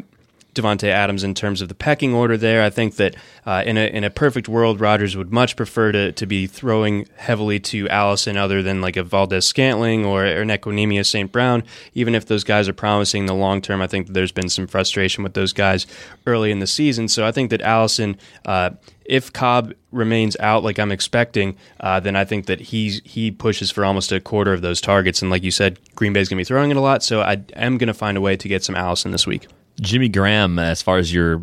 Davante Adams in terms of the pecking order. There, I think that uh, in a in a perfect world, Rodgers would much prefer to to be throwing heavily to Allison, other than like a Valdes-Scantling or an Equanimeous St. Brown. Even if those guys are promising in the long term, I think there's been some frustration with those guys early in the season. So I think that Allison. Uh, if Cobb remains out like I'm expecting, uh, then I think that he's he pushes for almost a quarter of those targets. And like you said, Green Bay's going to be throwing it a lot, so I am going to find a way to get some Allison this week. Jimmy Graham, as far as your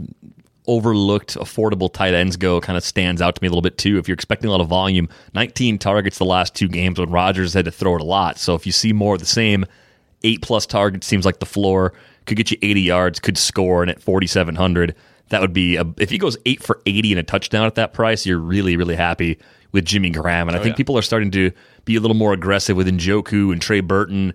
overlooked, affordable tight ends go, kind of stands out to me a little bit too. If you're expecting a lot of volume, 19 targets the last two games when Rodgers had to throw it a lot. So if you see more of the same, eight plus targets seems like the floor. Could get you 80 yards, could score, and at 4,700, that would be a, if he goes eight for 80 and a touchdown at that price, you're really, really happy with Jimmy Graham. And I oh, think yeah. people are starting to be a little more aggressive with Njoku and Trey Burton.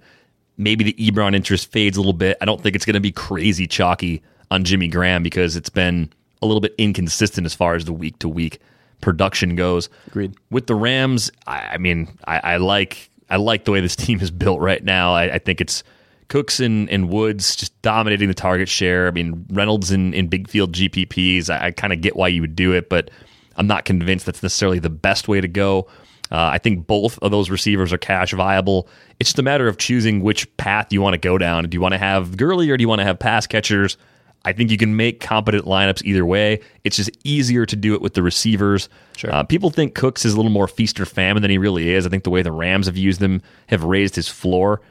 Maybe the Ebron interest fades a little bit. I don't think it's going to be crazy chalky on Jimmy Graham because it's been a little bit inconsistent as far as the week to week production goes. Agreed. With the Rams, I, I mean, I, I, like I like the way this team is built right now. I, I think it's Cooks and, and, Woods just dominating the target share. I mean, Reynolds in, in big field GPPs. I, I kind of get why you would do it, but I'm not convinced that's necessarily the best way to go. Uh, I think both of those receivers are cash viable. It's just a matter of choosing which path you want to go down. Do you want to have Gurley or do you want to have pass catchers? I think you can make competent lineups either way. It's just easier to do it with the receivers. Sure. Uh, people think Cooks is a little more feast or famine than he really is. I think the way the Rams have used him have raised his floor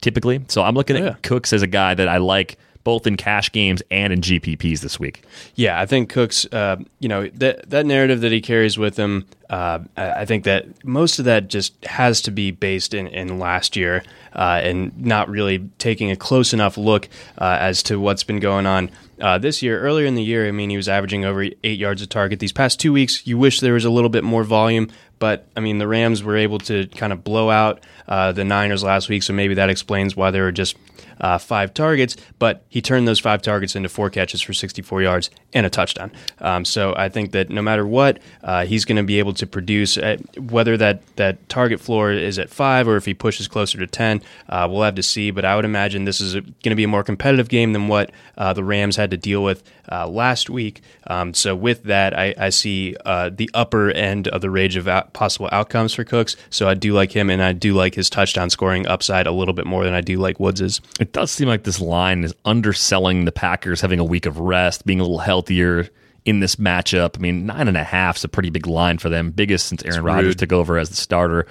typically. So I'm looking at yeah. Cooks as a guy that I like both in cash games and in GPPs this week. Yeah, I think Cooks, uh, you know, that that narrative that he carries with him, uh, I think that most of that just has to be based in, in last year uh, and not really taking a close enough look uh, as to what's been going on. Uh, this year, earlier in the year, I mean, he was averaging over eight yards a target. These past two weeks, you wish there was a little bit more volume, but I mean, the Rams were able to kind of blow out uh, the Niners last week, so maybe that explains why they were just uh, five targets, but he turned those five targets into four catches for 64 yards and a touchdown. Um, so I think that no matter what, uh, he's going to be able to produce, at, whether that, that target floor is at five or if he pushes closer to 10, uh, we'll have to see. But I would imagine this is going to be a more competitive game than what uh, the Rams had to deal with uh, last week. Um, so with that, I, I see uh, the upper end of the range of out- possible outcomes for Cooks. So I do like him, and I do like his touchdown scoring upside a little bit more than I do like Woods's. It does seem like this line is underselling the Packers having a week of rest, being a little healthier in this matchup. I mean, nine and a half is a pretty big line for them, biggest since Aaron Rodgers took over as the starter.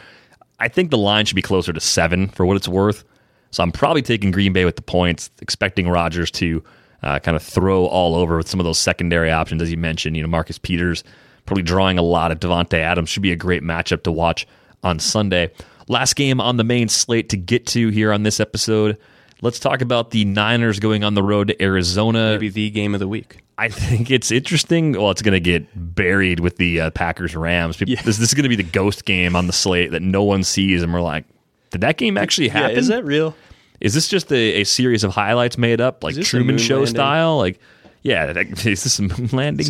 I think the line should be closer to seven for what it's worth. So I'm probably taking Green Bay with the points, expecting Rodgers to uh, kind of throw all over with some of those secondary options, as you mentioned. You know, Marcus Peters probably drawing a lot of Davante Adams should be a great matchup to watch on Sunday. Last game on the main slate to get to here on this episode. Let's talk about the Niners going on the road to Arizona. Maybe the game of the week. I think it's interesting. Well, it's going to get buried with the uh, Packers Rams. Yeah. This, this, is going to be the ghost game on the slate that no one sees, and we're like, did that game actually happen? Yeah, is that real? Is this just a, a series of highlights made up, like Truman Show landing? style? Like, yeah, is this a moon landing?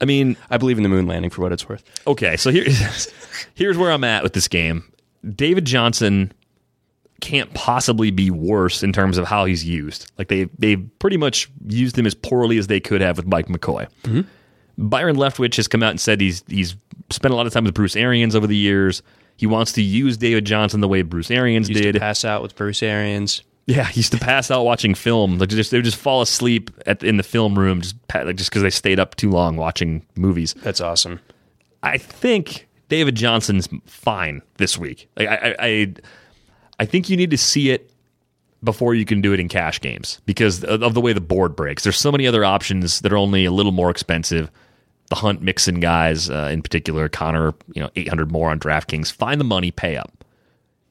I mean, I believe in the moon landing for what it's worth. Okay, so here, here's where I'm at with this game. David Johnson can't possibly be worse in terms of how he's used. Like they they pretty much used him as poorly as they could have with Mike McCoy. Mm-hmm. Byron Leftwich has come out and said he's he's spent a lot of time with Bruce Arians over the years. He wants to use David Johnson the way Bruce Arians used did. pass out with Bruce Arians. Yeah, he used to pass out watching film. Like just they would just fall asleep at, in the film room just like just because they stayed up too long watching movies. That's awesome. I think David Johnson's fine this week. Like I, I, I I think you need to see it before you can do it in cash games because of the way the board breaks. There's so many other options that are only a little more expensive. The Hunt Mixon guys, uh, in particular, Conner, you know, 800 more on DraftKings. Find the money, pay up.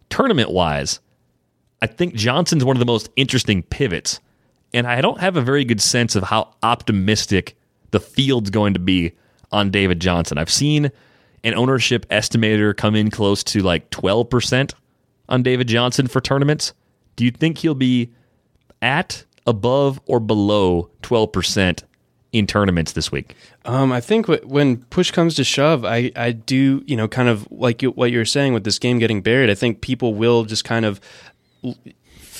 Tournament wise, I think Johnson's one of the most interesting pivots, and I don't have a very good sense of how optimistic the field's going to be on David Johnson. I've seen an ownership estimator come in close to like 12% on David Johnson for tournaments? Do you think he'll be at, above, or below 12% in tournaments this week? Um, I think when push comes to shove, I, I do, you know, kind of like you, what you're saying with this game getting buried, I think people will just kind of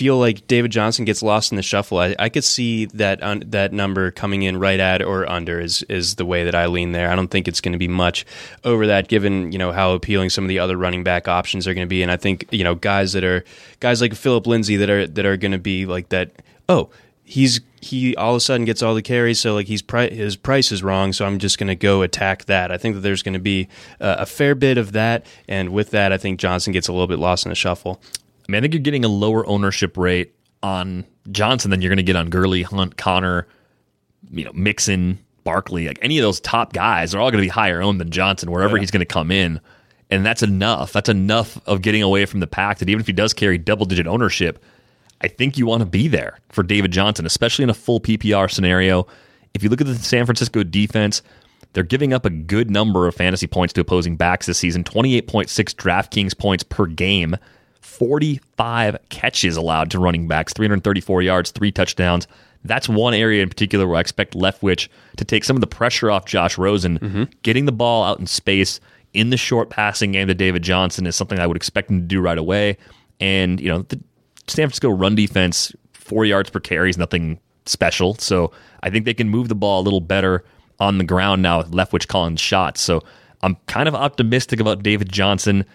feel like David Johnson gets lost in the shuffle. I, I could see that un, that number coming in right at or under is is the way that I lean there. I don't think it's going to be much over that, given you know how appealing some of the other running back options are going to be. And I think you know guys that are guys like Phillip Lindsay that are that are going to be like that. Oh, he's he all of a sudden gets all the carries, so like he's pri- his price is wrong, so I'm just going to go attack that. I think that there's going to be uh, a fair bit of that, and with that, I think Johnson gets a little bit lost in the shuffle. I mean, I think you're getting a lower ownership rate on Johnson than you're going to get on Gurley, Hunt, Conner, you know, Mixon, Barkley. Like any of those top guys they're all going to be higher owned than Johnson wherever yeah. he's going to come in. And that's enough. That's enough of getting away from the pack that even if he does carry double digit ownership, I think you want to be there for David Johnson, especially in a full PPR scenario. If you look at the San Francisco defense, they're giving up a good number of fantasy points to opposing backs this season 28.6 DraftKings points per game. 45 catches allowed to running backs, 334 yards, three touchdowns. that's one area in particular where I expect Leftwich to take some of the pressure off Josh Rosen. Mm-hmm. Getting the ball out in space in the short passing game to David Johnson is something I would expect him to do right away. And, you know, the San Francisco run defense, four yards per carry is nothing special. So I think they can move the ball a little better on the ground now with Leftwich calling shots. So I'm kind of optimistic about David Johnson.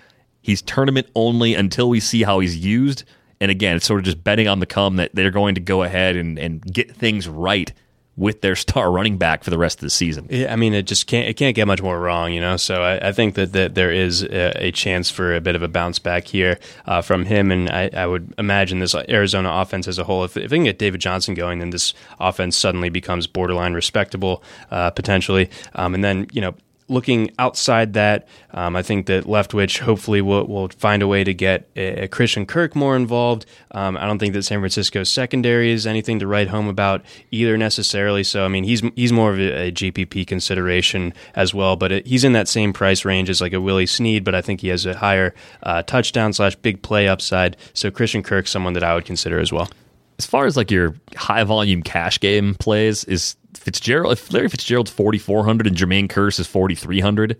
He's tournament only until we see how he's used. And again, it's sort of just betting on the come that they're going to go ahead and, and get things right with their star running back for the rest of the season. Yeah, I mean, it just can't it can't get much more wrong, you know. So I, I think that, that there is a, a, chance for a bit of a bounce back here uh, from him, and I, I, would imagine this Arizona offense as a whole. If, if, they can get David Johnson going, then this offense suddenly becomes borderline respectable uh, potentially. Um, and then you know looking outside that, um, I think that Leftwich hopefully will, will find a way to get a, a Christian Kirk more involved. Um, I don't think that San Francisco's secondary is anything to write home about either necessarily. So I mean, he's he's more of a, a GPP consideration as well, but it, he's in that same price range as like a Willie Snead, but I think he has a higher uh, touchdown slash big play upside. So Christian Kirk's someone that I would consider as well. As far as like your high volume cash game plays, is Fitzgerald, if Larry Fitzgerald's 4,400 and Jermaine Kearse is 4,300,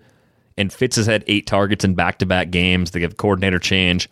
and Fitz has had eight targets in back to back games, they have coordinator change.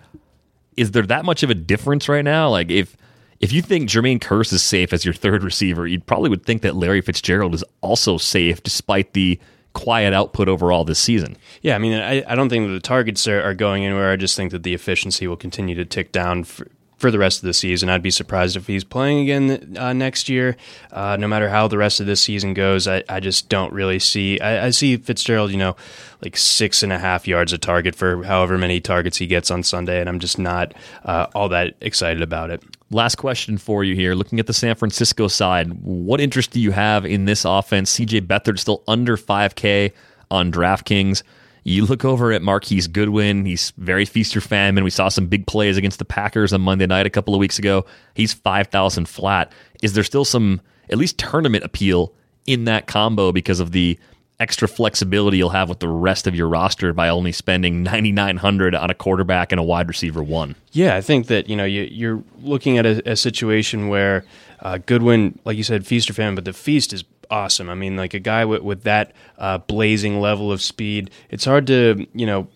Is there that much of a difference right now? Like, if if you think Jermaine Kearse is safe as your third receiver, you probably would think that Larry Fitzgerald is also safe despite the quiet output overall this season. Yeah, I mean, I, I don't think that the targets are, are, going anywhere. I just think that the efficiency will continue to tick down for, for the rest of the season. I'd be surprised if he's playing again uh, next year. Uh, no matter how the rest of this season goes, I, I just don't really see. I, I, see Fitzgerald, you know, like six and a half yards a target for however many targets he gets on Sunday, and I'm just not uh, all that excited about it. Last question for you here. Looking at the San Francisco side, what interest do you have in this offense? CJ Beathard still under 5K on DraftKings. You look over at Marquise Goodwin. He's very feast or famine. We saw some big plays against the Packers on Monday night a couple of weeks ago. He's 5,000 flat. Is there still some, at least tournament appeal in that combo because of the extra flexibility you'll have with the rest of your roster by only spending 9900 on a quarterback and a wide receiver one. Yeah, I think that you know you, are looking at a, a situation where uh, Goodwin, like you said, feast or famine, but the feast is awesome. I mean, like a guy with, with that uh, blazing level of speed, it's hard to, you know,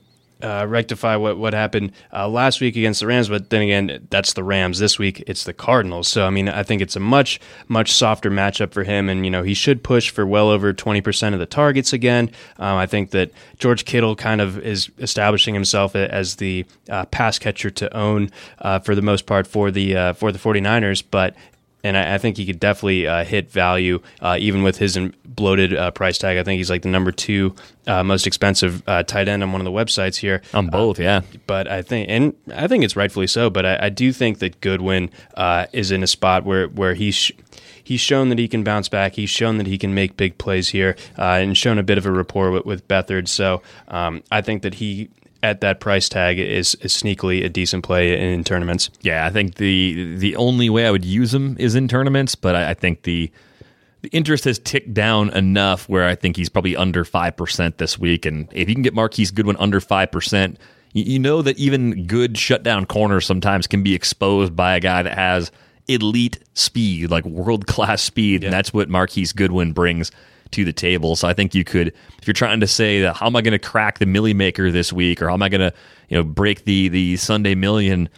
uh, rectify what what happened uh, last week against the Rams, but then again, that's the Rams. This week, it's the Cardinals. So I mean, I think it's a much much softer matchup for him, and you know he should push for well over twenty percent of the targets again. Um, I think that George Kittle kind of is establishing himself as the uh, pass catcher to own uh, for the most part for the uh, for the 49ers, but and I, I, think he could definitely uh, hit value uh, even with his bloated uh, price tag. I think he's like the number two uh, most expensive uh, tight end on one of the websites here. On both, yeah. But I think, and I think it's rightfully so. But I, I do think that Goodwin is in a spot where where he's. Sh- he's shown that he can bounce back. He's shown that he can make big plays here, uh, and shown a bit of a rapport with, with Beathard. So um, I think that he at that price tag is, is sneakily a decent play in, in, tournaments. Yeah, I think the the only way I would use him is in tournaments, but I, I think the the interest has ticked down enough where I think he's probably under five percent this week. And if you can get Marquise Goodwin under five percent, you, you know that even good shutdown corners sometimes can be exposed by a guy that has elite speed, like world class speed, yeah. and that's what Marquise Goodwin brings to the table. So I think you could, if you're trying to say that, how am I going to crack the Milly Maker this week, or how am I going to, you know, break the the Sunday Million?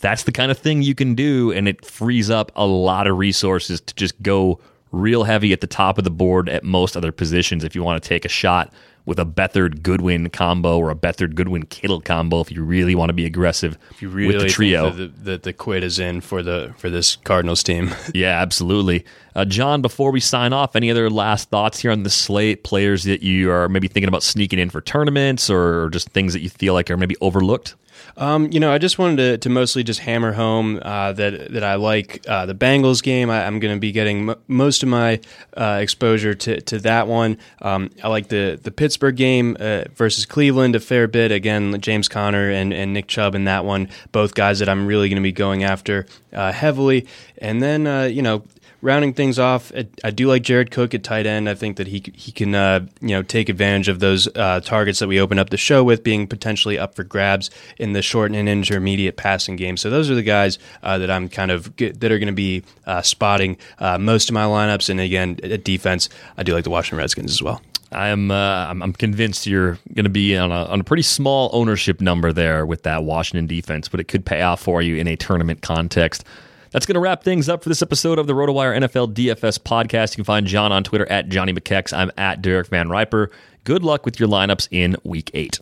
That's the kind of thing you can do, and it frees up a lot of resources to just go real heavy at the top of the board at most other positions if you want to take a shot with a Beathard Goodwin combo or a Beathard Goodwin Kittle combo if you really want to be aggressive if you really with the trio. That the, the, quid is in for the for this Cardinals team. yeah, absolutely. Uh, John, before we sign off, any other last thoughts here on the slate? Players that you are maybe thinking about sneaking in for tournaments or just things that you feel like are maybe overlooked? Um, you know, I just wanted to, to mostly just hammer home uh, that that I like uh, the Bengals game. I, am going to be getting m- most of my uh, exposure to, to that one. Um, I like the the Pittsburgh game uh, versus Cleveland a fair bit. Again, James Conner and, and Nick Chubb in that one, both guys that I'm really going to be going after uh, heavily. And then uh, you know rounding things off, I, do like Jared Cook at tight end. I think that he he can uh, you know take advantage of those uh, targets that we open up the show with being potentially up for grabs in the short and intermediate passing game. So those are the guys uh, that I'm kind of that are going to be uh, spotting uh, most of my lineups. And again, at defense, I do like the Washington Redskins as well. I am uh, I'm, I'm, convinced you're going to be on a, on a pretty small ownership number there with that Washington defense, but it could pay off for you in a tournament context. That's going to wrap things up for this episode of the RotoWire NFL DFS podcast. You can find John on Twitter at Johnny McKex. I'm at Derek Van Riper. Good luck with your lineups in week eight.